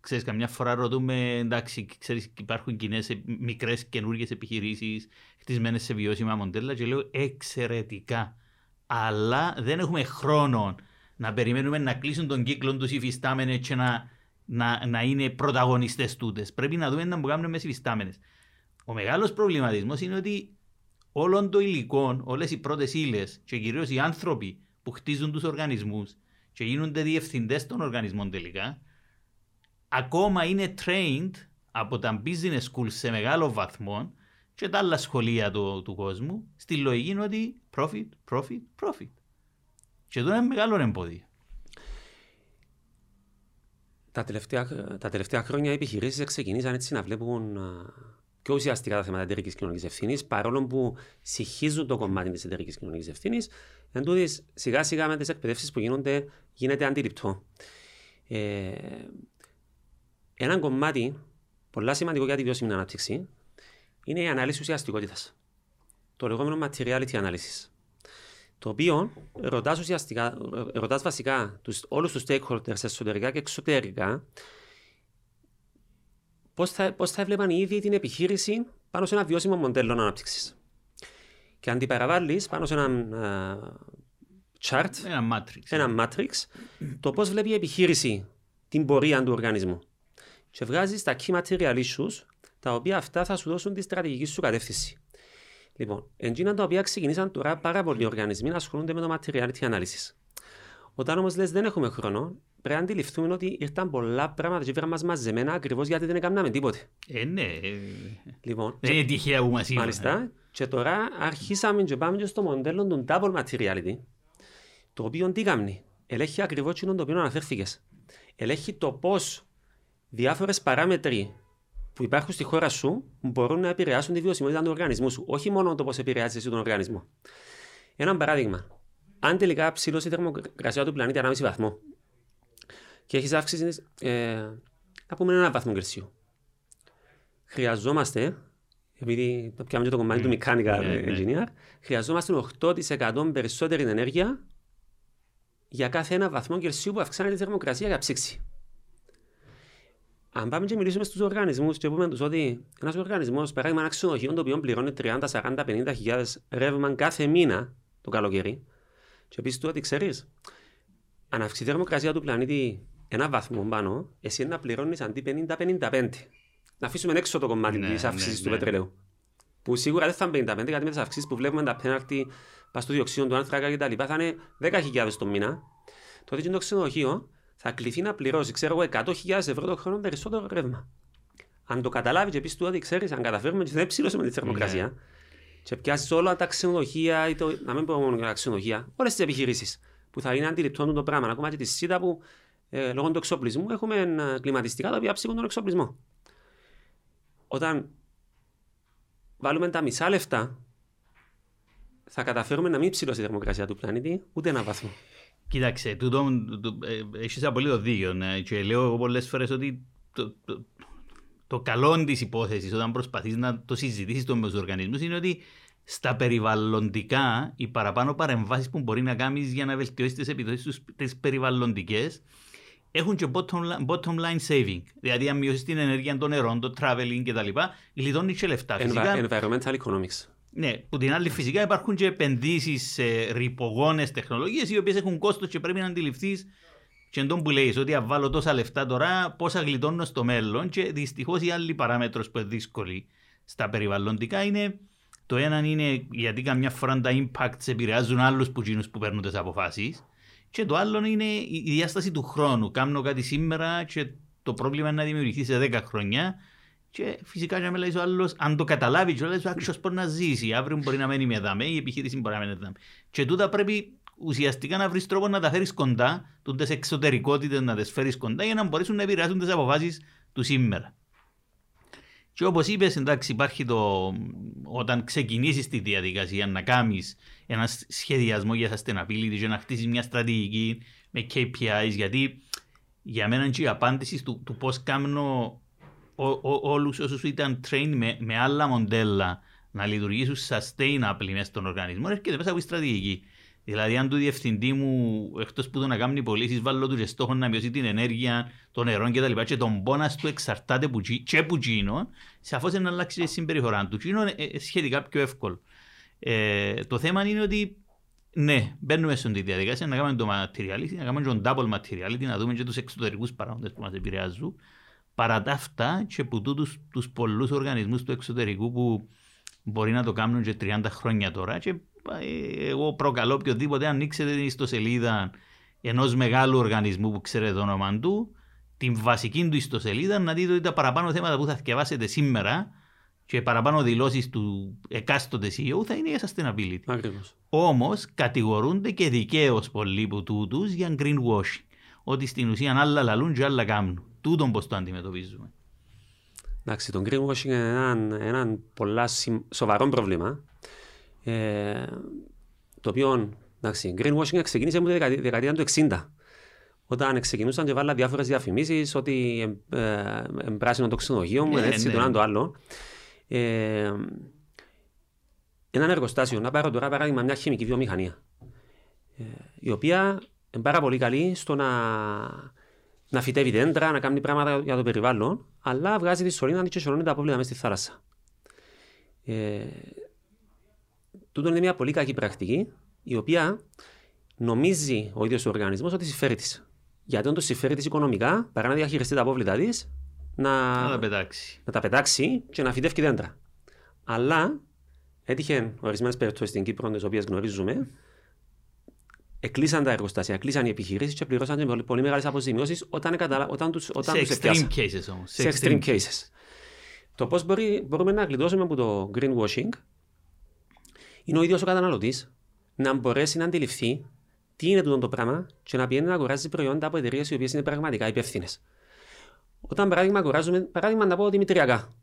ξέρεις, καμιά φορά ρωτούμε, εντάξει, ξέρεις, υπάρχουν κοινές μικρές καινούργιες επιχειρήσεις χτισμένες σε βιώσιμα μοντέλα και λέω εξαιρετικά. Αλλά δεν έχουμε χρόνο να περιμένουμε να κλείσουν τον κύκλο τους οι φυστάμενες και να, να, να είναι πρωταγωνιστές τούτες. Πρέπει να δούμε να μπορούμε μες φυστάμενες. Ο μεγάλος προβληματισμός είναι ότι όλων το υλικό, όλες οι πρώτες ύλες και κυρίως οι άνθρωποι που χτίζουν τους οργανισμούς και γίνονται διευθυντές των οργανισμών τελικά, ακόμα είναι trained από τα business schools σε μεγάλο βαθμό και τα άλλα σχολεία του, του κόσμου στη λογική είναι ότι profit, profit, profit. Και εδώ είναι μεγάλο εμπόδιο. Τα τελευταία, τα τελευταία χρόνια οι επιχειρήσεις ξεκινήσαν έτσι να βλέπουν πιο ουσιαστικά τα θέματα εταιρικής κοινωνικής ευθύνης, παρόλο που συγχύζουν το κομμάτι της εταιρικής κοινωνικής ευθύνης, εν τούτης, σιγά σιγά με τις εκπαιδεύσεις που γίνονται γίνεται αντιληπτό. Ε, ένα κομμάτι πολύ σημαντικό για τη βιώσιμη ανάπτυξη είναι η ανάλυση ουσιαστικότητας. Το λεγόμενο materiality analysis. Το οποίο ρωτάς, ουσιαστικά, ρωτάς βασικά τους, όλους τους stakeholders εσωτερικά και εξωτερικά πώς θα, πώς θα έβλεπαν ήδη την επιχείρηση πάνω σε ένα βιώσιμο μοντέλο ανάπτυξης. Και αν την παραβάλεις πάνω σε ένα chart, ένα matrix, ένα matrix το πώς βλέπει η επιχείρηση την πορεία του οργανισμού. Και βγάζεις τα key material issues, τα οποία αυτά θα σου δώσουν τη στρατηγική σου κατεύθυνση. Λοιπόν, εντζήνα τα οποία ξεκινήσαν τώρα πάρα πολλοί οργανισμοί να ασχολούνται με το materiality analysis. Όταν όμως λες δεν έχουμε χρόνο, πρέπει να αντιληφθούμε ότι ήρθαν πολλά πράγματα και βρήκαν μας μαζεμένα ακριβώς γιατί δεν έκαναμε τίποτε. Ε, ναι. Λοιπόν, δεν είναι τυχαία που μας είπαν. Μάλιστα. Και τώρα αρχίσαμε και πάμε και στο μοντέλο του double materiality, το οποίο τι κάνει; Ελέγχει ακριβώς το οποίο αναφέρθηκες. Ελέγχει το πώς διάφορες παράμετροι που υπάρχουν στη χώρα σου μπορούν να επηρεάσουν τη βιωσιμότητα του οργανισμού σου. Όχι μόνο το πώς επηρεάζεις εσύ τον οργανισμό. Ένα παράδειγμα. Αν τελικά ψηλώσει η θερμοκρασία του πλανήτη 1,5 βαθμό, και έχεις αύξηση, ε, να πούμε ένα βαθμό Κελσίου. Χρειαζόμαστε, επειδή το πιάμε το κομμάτι του mechanical ναι, ναι. engineer, χρειαζόμαστε 8% περισσότερη ενέργεια για κάθε ένα βαθμό Κελσίου που αυξάνεται η θερμοκρασία για ψήξη. Αν πάμε και μιλήσουμε στους οργανισμούς και πούμε τους ότι ένας οργανισμός, παράδειγμα, ένα ξενοδοχείο το οποίο πληρώνει 30, 40, 50 χιλιάδες ρεύμα κάθε μήνα το καλοκαίρι, και επίσης του ότι ξέρεις, αν αυξηθεί η θερμοκρασία του πλανήτη ένα βαθμό πάνω, εσύ να πληρώνεις αντί 50-55. Να αφήσουμε έξω το κομμάτι ναι, της αύξησης ναι, του ναι. πετρελαίου. Που σίγουρα δεν θα είναι 55, γιατί με τις αυξήσεις που βλέπουμε τα πέναρτη, πας στο διοξείδιο του άνθρακα κτλ. θα είναι 10.000 το μήνα. Τότε και το ξενοδοχείο θα κληθεί να πληρώσει, ξέρω εγώ, 100.000 ευρώ το χρόνο περισσότερο ρεύμα. Αν το καταλάβει και πεις του ότι ξέρεις, αν καταφέρουμε και δεν ψήλωσαμε τη θερμοκρασία, ναι. και πιάσεις όλα τα ξενοδοχεία, ή το, να μην πω μόνο τα ξενοδοχεία, όλες τις επιχειρήσεις που θα είναι αντιληπτό το πράγμα, ακόμα και τη ΣΥΤΑ που ε, λόγω του εξοπλισμού έχουμε ε, κλιματιστικά τα οποία ψήκουν τον εξοπλισμό. Όταν βάλουμε τα μισά λεφτά, θα καταφέρουμε να μην ψηλώσει η θερμοκρασία του πλανήτη ούτε ένα βαθμό. Κοίταξε, τούτο, ε, έχεις απολύτως δίκιο ναι. και λέω πολλές φορές ότι το, το, το καλό της υπόθεσης όταν προσπαθείς να το συζητήσεις με τους οργανισμούς είναι ότι στα περιβαλλοντικά οι παραπάνω παρεμβάσεις που μπορεί να κάνεις για να βελτιώσεις τις επιδόσεις τις περιβαλλοντικές έχουν και bottom, bottom line saving. Δηλαδή, αν μειώσεις την ενέργεια των νερών, το traveling κτλ., γλιτώνει και λεφτά. Φυσικά, environmental economics. Ναι, που την άλλη φυσικά υπάρχουν και επενδύσεις σε ρηπογόνες τεχνολογίες οι οποίες έχουν κόστος και πρέπει να αντιληφθείς και εντό που λέει ότι αν βάλω τόσα λεφτά τώρα, πόσα γλιτώνω στο μέλλον. Και δυστυχώς η άλλη παράμετρος που είναι δύσκολη στα περιβαλλοντικά είναι το ένα είναι γιατί καμιά φορά τα impacts επηρεάζουν άλλους που, που παίρνουν τις αποφάσεις. Και το άλλο είναι η διάσταση του χρόνου. Κάνω κάτι σήμερα και το πρόβλημα είναι να δημιουργηθεί σε 10 χρόνια. Και φυσικά, για να ο άλλος, αν το καταλάβει, και λέει: Άξιος μπορεί να ζήσει. Αύριο μπορεί να μένει με δαμέ, η επιχείρηση μπορεί να μένει με δαμέ. Και τούτα πρέπει ουσιαστικά να βρεις τρόπο να τα φέρεις κοντά, τούτες εξωτερικότητες να τις φέρεις κοντά για να μπορέσουν να επηρεάσουν τις αποφάσεις του σήμερα. Και όπως είπες, εντάξει, υπάρχει το. Όταν ξεκινήσεις τη διαδικασία να κάνεις ένα σχεδιασμό για sustainability και να χτίσεις μια στρατηγική με KPIs, γιατί για μένα είναι η απάντηση του, του πώς κάνω όλους όσους ήταν trained με, με άλλα μοντέλα να λειτουργήσουν sustainably μέσα στον οργανισμό, έρχεται μέσα από τη στρατηγική. Δηλαδή, αν του διευθυντή μου, εκτός που το να κάνει πωλήσεις, βάλω τους στόχο να μειώσει την ενέργεια, το νερό και τα λοιπά, και τον πόνας του εξαρτάται που, και που γίνω, σαφώς να αλλάξει η συμπεριφορά του. Γίνο είναι ε, σχετικά πιο εύκολο. Ε, το θέμα είναι ότι ναι, μπαίνουμε στην διαδικασία να κάνουμε το materiality, να κάνουμε τον double materiality, να δούμε και τους εξωτερικούς παράγοντες που μας επηρεάζουν. Παρά τα αυτά, και από τους πολλούς οργανισμούς του εξωτερικού που μπορεί να το κάνουν και 30 χρόνια τώρα, και ε, εγώ προκαλώ οποιοδήποτε ανοίξετε την ιστοσελίδα ενός μεγάλου οργανισμού που ξέρετε το όνομα του, την βασική του ιστοσελίδα να δείτε ότι τα παραπάνω θέματα που θα διαβάσετε σήμερα και παραπάνω δηλώσεις του εκάστοτε CEO θα είναι για sustainability. Όμως κατηγορούνται και δικαίως πολλοί από τούτους για greenwashing. Ότι στην ουσία άλλα λαλούν και άλλα κάνουν. Τούτον πώς το αντιμετωπίζουμε. Εντάξει, το greenwashing είναι ένα, ένα πολλά σοβαρό πρόβλημα ε, το οποίο, εντάξει, greenwashing ξεκίνησε από τη δεκαετία του 60. Όταν ξεκινούσαν και βάλα διάφορες διαφημίσεις ότι ε, ε, πράσινο το ξενοδοχείο μου, ναι, έτσι, ναι. το ένα το άλλο. Ε, ένα εργοστάσιο, να πάρω τώρα παράδειγμα μια χημική βιομηχανία, ε, η οποία είναι πάρα πολύ καλή στο να, να φυτεύει δέντρα, να κάνει πράγματα για το περιβάλλον, αλλά βγάζει τη σωλήνα και σωρώνει τα απόβλητα μέσα στη θάλασσα. Ε, Τούτο είναι μια πολύ κακή πρακτική, η οποία νομίζει ο ίδιος ο οργανισμός ότι συμφέρει της. Γιατί όταν το συμφέρει της οικονομικά, παρά να διαχειριστεί τα απόβλητα της, να, να, τα πετάξει. να τα πετάξει και να φυτεύει δέντρα. Αλλά έτυχε ορισμένες περιπτώσεις στην Κύπρο, τις οποίες γνωρίζουμε, εκλείσαν τα εργοστάσια, κλείσαν οι επιχειρήσεις και πληρώσαν πολύ, πολύ μεγάλες αποζημιώσεις όταν, όταν του όταν Σε extreme cases όμως. Σε extreme cases. Το πώς μπορούμε να γλιτώσουμε από το greenwashing είναι ο ίδιος ο καταναλωτής να μπορέσει να αντιληφθεί τι είναι τούτο το πράγμα και να πηγαίνει να αγοράζει προϊόντα από εταιρείες οι οποίες είναι πραγματικά υπεύθυνε. Όταν παράδειγμα αγοράζουμε, παράδειγμα να πω δημητριακά,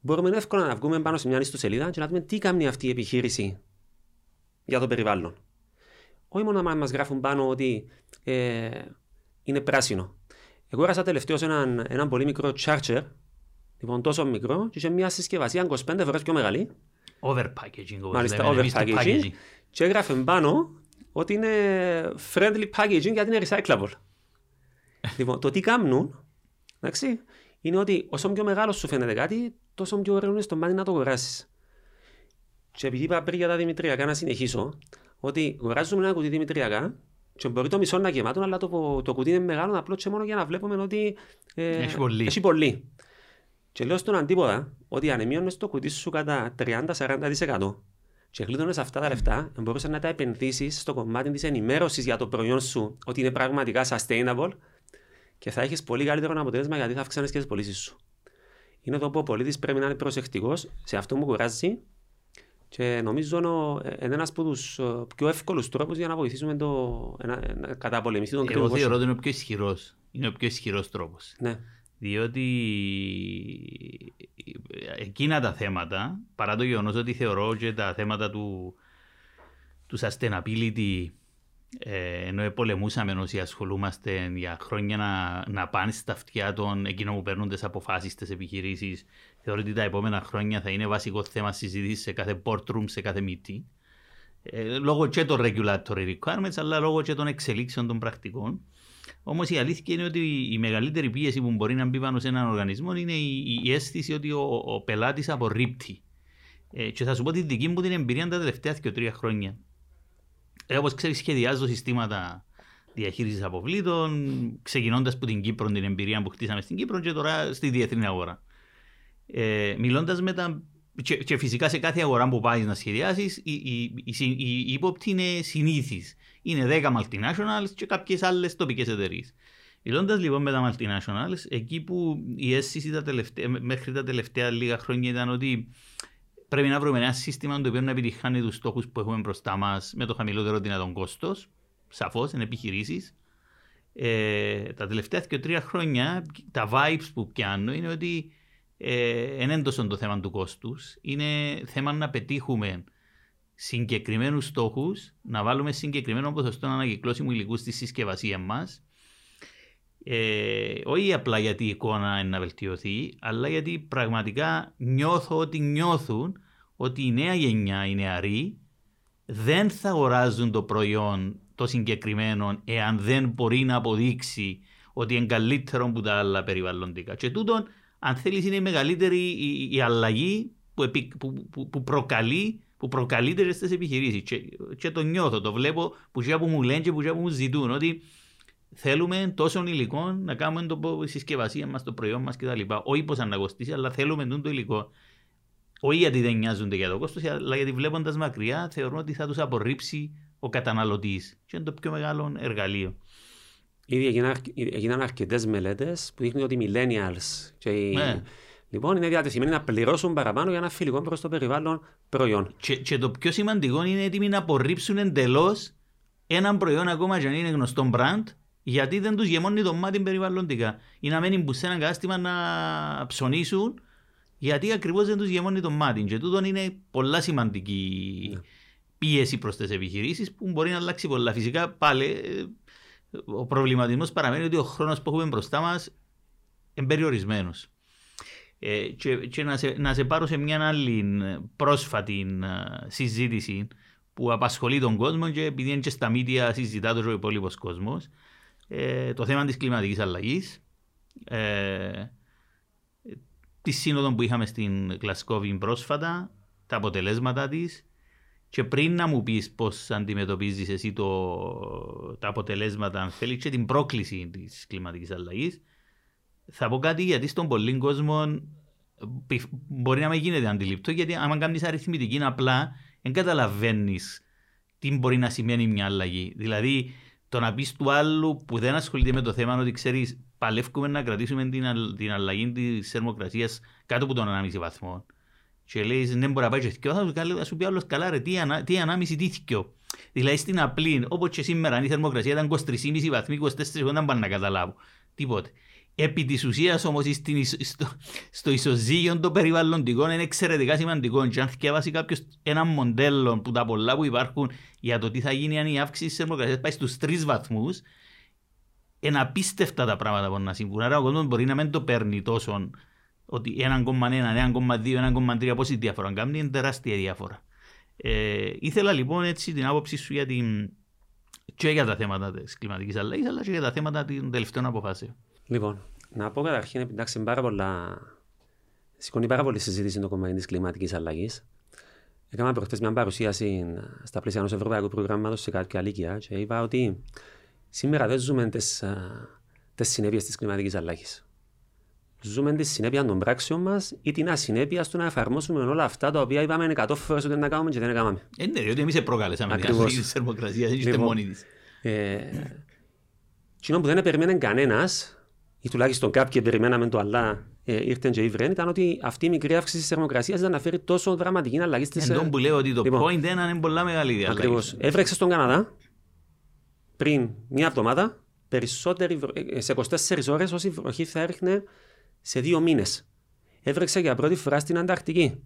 μπορούμε εύκολα να βγούμε πάνω σε μια ιστοσελίδα και να δούμε τι κάνει αυτή η επιχείρηση για το περιβάλλον. Όχι μόνο να μας γράφουν πάνω ότι ε, είναι πράσινο. Εγώ έγραψα τελευταίο έναν, έναν πολύ μικρό charger, λοιπόν τόσο μικρό, και σε μια συσκευασία 25 φορές πιο μεγάλη, Overpackaging. Μάλιστα, overpackaging. Και έγραφε πάνω ότι είναι friendly packaging γιατί είναι recyclable. λοιπόν, το τι κάνουν, εντάξει, είναι ότι όσο πιο μεγάλο σου φαίνεται κάτι, τόσο πιο ωραίο είναι στο μάτι να το αγοράσεις. Και επειδή είπα πριν για τα δημητριακά να συνεχίσω, ότι αγοράζουμε ένα κουτί δημητριακά και μπορεί το μισό να γεμάτο, αλλά το, το κουτί είναι μεγάλο απλό και μόνο για να βλέπουμε ότι ε, έχει πολύ. Έχει πολύ. Και λέω στον αντίποτα ότι αν εμείωνες το κουτί σου κατά 30-40% και κλείδωνες αυτά τα λεφτά, μπορούσε να τα επενδύσει στο κομμάτι της ενημέρωσης για το προϊόν σου ότι είναι πραγματικά sustainable και θα έχεις πολύ καλύτερο αποτέλεσμα γιατί θα αυξάνεις και τις πωλήσεις σου. Είναι εδώ που ο πολίτης πρέπει να είναι προσεκτικός σε αυτό που κουράζει και νομίζω είναι ένας από τους πιο εύκολους τρόπους για να βοηθήσουμε το, να, να καταπολεμηθεί τον κρύο. Εγώ θεωρώ ότι είναι ο πιο ισχυρός. Είναι ο πιο ισχυρός τρόπος. Ναι διότι εκείνα τα θέματα, παρά το γεγονός ότι θεωρώ και τα θέματα του, του sustainability Ε, ενώ πολεμούσαμε όσοι ασχολούμαστε για χρόνια να, να πάνε στα αυτιά των εκείνων που παίρνουν τις αποφάσεις στι επιχειρήσεις, θεωρώ ότι τα επόμενα χρόνια θα είναι βασικό θέμα συζήτησης σε κάθε boardroom, σε κάθε meeting. Ε, λόγω και των regulatory requirements, αλλά λόγω και των εξελίξεων των πρακτικών. Όμως η αλήθεια είναι ότι η μεγαλύτερη πίεση που μπορεί να μπει πάνω σε έναν οργανισμό είναι η, η αίσθηση ότι ο, ο πελάτης απορρίπτει. Ε, και θα σου πω τη δική μου την εμπειρία τα τελευταία και τρία χρόνια. Ε, Όπως ξέρεις, σχεδιάζω συστήματα διαχείρισης αποβλήτων, ξεκινώντας από την Κύπρο, την εμπειρία που χτίσαμε στην Κύπρο και τώρα στη διεθνή αγορά. Ε, Μιλώντας με τα. Και, και, φυσικά σε κάθε αγορά που πάεις να σχεδιάσεις, η, η, η, η, η ύποπτη είναι συνήθις. Είναι 10 multinationals και κάποιες άλλες τοπικές εταιρείες. Μιλώντα λοιπόν με τα multinationals, εκεί που η αίσθηση τα τελευταία, μέχρι τα τελευταία λίγα χρόνια ήταν ότι πρέπει να βρούμε ένα σύστημα το οποίο να επιτυχάνει τους στόχους που έχουμε μπροστά μας με το χαμηλότερο δυνατόν κόστος. Σαφώς, είναι επιχειρήσεις. Ε, τα τελευταία και τρία χρόνια τα vibes που πιάνω είναι ότι ε, είναι τόσο το θέμα του κόστους. Είναι θέμα να πετύχουμε συγκεκριμένους στόχους, να βάλουμε συγκεκριμένο ποσοστό ανακυκλώσιμου υλικού στη συσκευασία μας. Ε, όχι απλά γιατί η εικόνα είναι να βελτιωθεί, αλλά γιατί πραγματικά νιώθω ότι νιώθουν ότι η νέα γενιά, οι νεαροί, δεν θα αγοράζουν το προϊόν το συγκεκριμένο εάν δεν μπορεί να αποδείξει ότι είναι καλύτερο από τα άλλα περιβαλλοντικά. Και τούτον, αν θέλεις, είναι η μεγαλύτερη η, η αλλαγή που, που, που, που, προκαλεί που προκαλείται στις επιχειρήσεις. Και, και, το νιώθω, το βλέπω που που μου λένε και που που μου ζητούν ότι θέλουμε τόσο υλικό να κάνουμε το συσκευασία μας, το προϊόν μας κτλ. Όχι πως αναγκωστήσει, αλλά θέλουμε το υλικό. Όχι γιατί δεν νοιάζονται για το κόστος, αλλά γιατί βλέποντας μακριά θεωρούν ότι θα τους απορρίψει ο καταναλωτής. Και είναι το πιο μεγάλο εργαλείο. Ήδη έγιναν αρκετές μελέτες που δείχνουν ότι οι millennials και οι... Ναι. Λοιπόν, είναι διατεθειμένοι να πληρώσουν παραπάνω για ένα φιλικό προς το περιβάλλον προϊόν. Και, και το πιο σημαντικό είναι έτοιμοι να απορρίψουν εντελώς έναν προϊόν ακόμα και αν είναι γνωστό brand γιατί δεν τους γεμώνει το μάτι περιβαλλοντικά. Ή να μένουν που σε ένα κατάστημα να ψωνίσουν, γιατί ακριβώς δεν τους γεμώνει το μάτι. Και τούτο είναι πολλά σημαντική yeah. πίεση προς τις επιχειρήσεις που μπορεί να αλλάξει πολλά. Φυσικά πάλι ο προβληματισμός παραμένει ότι ο χρόνος που έχουμε μπροστά μας είναι περιορισμένος. Ε, και, και να, σε, να σε πάρω σε μια άλλη πρόσφατη συζήτηση που απασχολεί τον κόσμο και επειδή είναι και στα μίδια συζητά το ο υπόλοιπος κόσμος ε, το θέμα της κλιματικής αλλαγής, ε, τη σύνοδο που είχαμε στην Γλασκόβη πρόσφατα, τα αποτελέσματα της και πριν να μου πεις πώς αντιμετωπίζεις εσύ το, τα αποτελέσματα, αν θέλεις, και την πρόκληση της κλιματικής αλλαγής, θα πω κάτι γιατί στον πολλή κόσμο μπορεί να μην γίνεται αντιληπτό, γιατί αν κάνεις αριθμητική απλά δεν καταλαβαίνεις τι μπορεί να σημαίνει μια αλλαγή. Δηλαδή, το να πεις του άλλου που δεν ασχολείται με το θέμα ότι ξέρεις, παλεύουμε να κρατήσουμε την, την αλλαγή της θερμοκρασίας κάτω από τον 1,5 βαθμό. Και λέει, δεν «Ναι, μπορεί να πάει και θυκιο, θα σου πει άλλος καλά, ρε, τι, ανα, τι ανάμιση, τι θυκιο. Δηλαδή στην απλή, όπως και σήμερα, αν η θερμοκρασία ήταν 23,5 βαθμοί, 24 δεν πάνε να καταλάβω. Τίποτε. Επί της ουσίας όμως στο, στο ισοζύγιο των περιβαλλοντικών είναι εξαιρετικά σημαντικό. Και αν θυκεύασει κάποιος ένα μοντέλο που τα πολλά που υπάρχουν για το τι θα γίνει αν η αύξηση της θερμοκρασίας πάει στους τρεις βαθμούς, είναι απίστευτα τα πράγματα που να συμβούν. Άρα ο κόσμος μπορεί να μην το παίρνει τόσο ότι 1,1, 1,2, 1,3 πόση διαφορά κάνει, είναι τεράστια διαφορά. Ε, ήθελα λοιπόν έτσι την άποψή σου για την, και για τα θέματα της κλιματικής αλλαγής, αλλά και για τα θέματα των τελευταίων αποφάσεων. Λοιπόν, να πω καταρχήν, εντάξει, πάρα πολλά... Σηκώνει πάρα πολύ συζήτηση το κομμάτι της κλιματικής αλλαγής. Έκανα προχθές μια παρουσίαση στα πλαίσια ενός ευρωπαϊκού προγράμματος σε κάποια ηλικία και είπα ότι σήμερα δεν ζούμε τις συνέπειες της κλιματικής αλλαγής. Ζούμε τη συνέπεια των πράξεων μας ή την ασυνέπεια στο να εφαρμόσουμε όλα αυτά τα οποία είπαμε 100 φορές ότι να κάνουμε και δεν έκαναμε. Ε, ναι, διότι εμείς προκάλεσαμε την αλλαγή της θερμοκρασίας, δεν είστε λοιπόν, μόνοι της. Τι που δεν περιμένει κανένας, ή τουλάχιστον κάποιοι περιμέναμε το αλλά ε, ήρθαν και ήβρεν, ήταν ότι αυτή η μικρή αύξηση της θερμοκρασίας ήταν να φέρει τόσο δραματική αλλαγή στις. Εν που λέω ότι το λοιπόν, point είναι πολύ μεγάλη διαλογή. Ακριβώς. Έβρεξε στον Καναδά πριν μία εβδομάδα περισσότερη, ε, σε 24 ώρες όση βροχή θα έριχνε σε δύο μήνες. Έβρεξε για πρώτη φορά στην Ανταρκτική.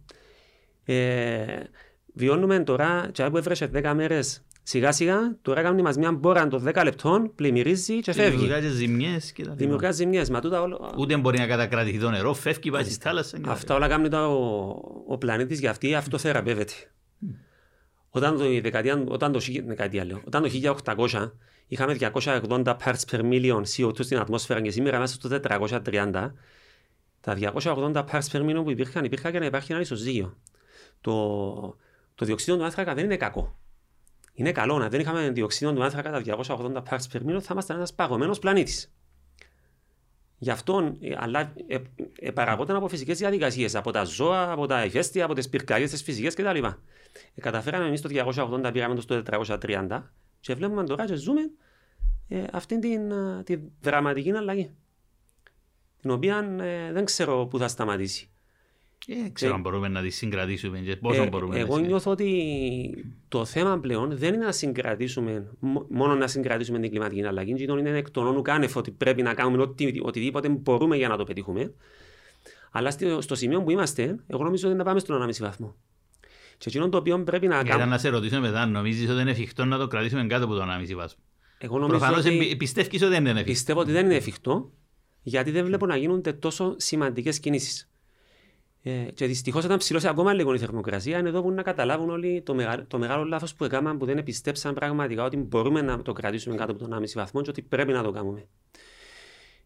Ε, βιώνουμε τώρα, και που έβρεξε 10 μέρες Σιγά σιγά τώρα κάνει μας μια μπόρα των 10 λεπτών, πλημμυρίζει και φεύγει. Δημιουργά και ζημιές και τα λοιπά. Δημιουργά ζημιές. Μα τούτα όλο... Ούτε μπορεί να κατακρατηθεί το νερό, φεύγει, πάει στη θάλασσα. και τα Αυτά όλα κάνει το, ο πλανήτης για αυτή αυτοθεραπεύεται. Όταν το, η δεκαετία, όταν το, χι- δεκαετία λέω, όταν το 1800 είχαμε 280 parts per million CO2 στην ατμόσφαιρα και σήμερα μέσα στο 430, τα 280 parts per million που υπήρχαν, υπήρχαν για να υπάρχει ένα ισοζύγιο. Το, το διοξείδιο του άνθρακα δεν είναι κακό. Είναι καλό να δεν είχαμε διοξείδιο του άνθρακα τα 280 parts per million, θα ήμασταν ένας παγωμένος πλανήτης. Γι' αυτό, ε, αλλά ε, ε, παραγόταν από φυσικές διαδικασίες, από τα ζώα, από τα ηφαίστεια, από τις πυρκαγιές, τις φυσικές κτλ. Ε, καταφέραμε εμείς το 280, πήγαμε το στο 430 και βλέπουμε τώρα και ζούμε ε, αυτήν την, ε, τη δραματική αλλαγή. Την οποία ε, δεν ξέρω πού θα σταματήσει. Ε, ξέρω αν μπορούμε να τη συγκρατήσουμε και πόσο Ε, μπορούμε εγώ να νιώθω ότι το θέμα πλέον δεν είναι να συγκρατήσουμε, μο- μόνο να συγκρατήσουμε την κλιματική αλλαγή, και είναι εκ των όνου κάνευ ότι πρέπει να κάνουμε οτι, οτιδήποτε μπορούμε για να το πετύχουμε. Αλλά στο, στο σημείο που είμαστε, εγώ νομίζω ότι να πάμε στον 1,5 βαθμό. Και εκείνο το οποίο πρέπει να Ήταν κάνουμε. να σε ρωτήσω μετά, νομίζεις ότι είναι εφικτό να το κρατήσουμε κάτω από τον 1,5 βαθμό; Εγώ νομίζω Προφανώς ότι εμπι- πιστεύεις ότι δεν είναι εφικτό. πιστεύω ότι δεν είναι εφικτό, γιατί δεν βλέπω να γίνονται τόσο σημαντικές κινήσεις. Ε, και δυστυχώς, όταν ψηλώσει ακόμα λίγο η θερμοκρασία, είναι εδώ που να καταλάβουν όλοι το, μεγα... το μεγάλο λάθος που έκαναν που δεν επιστέψαν πραγματικά ότι μπορούμε να το κρατήσουμε κάτω από τον 1,5 βαθμό και ότι πρέπει να το κάνουμε.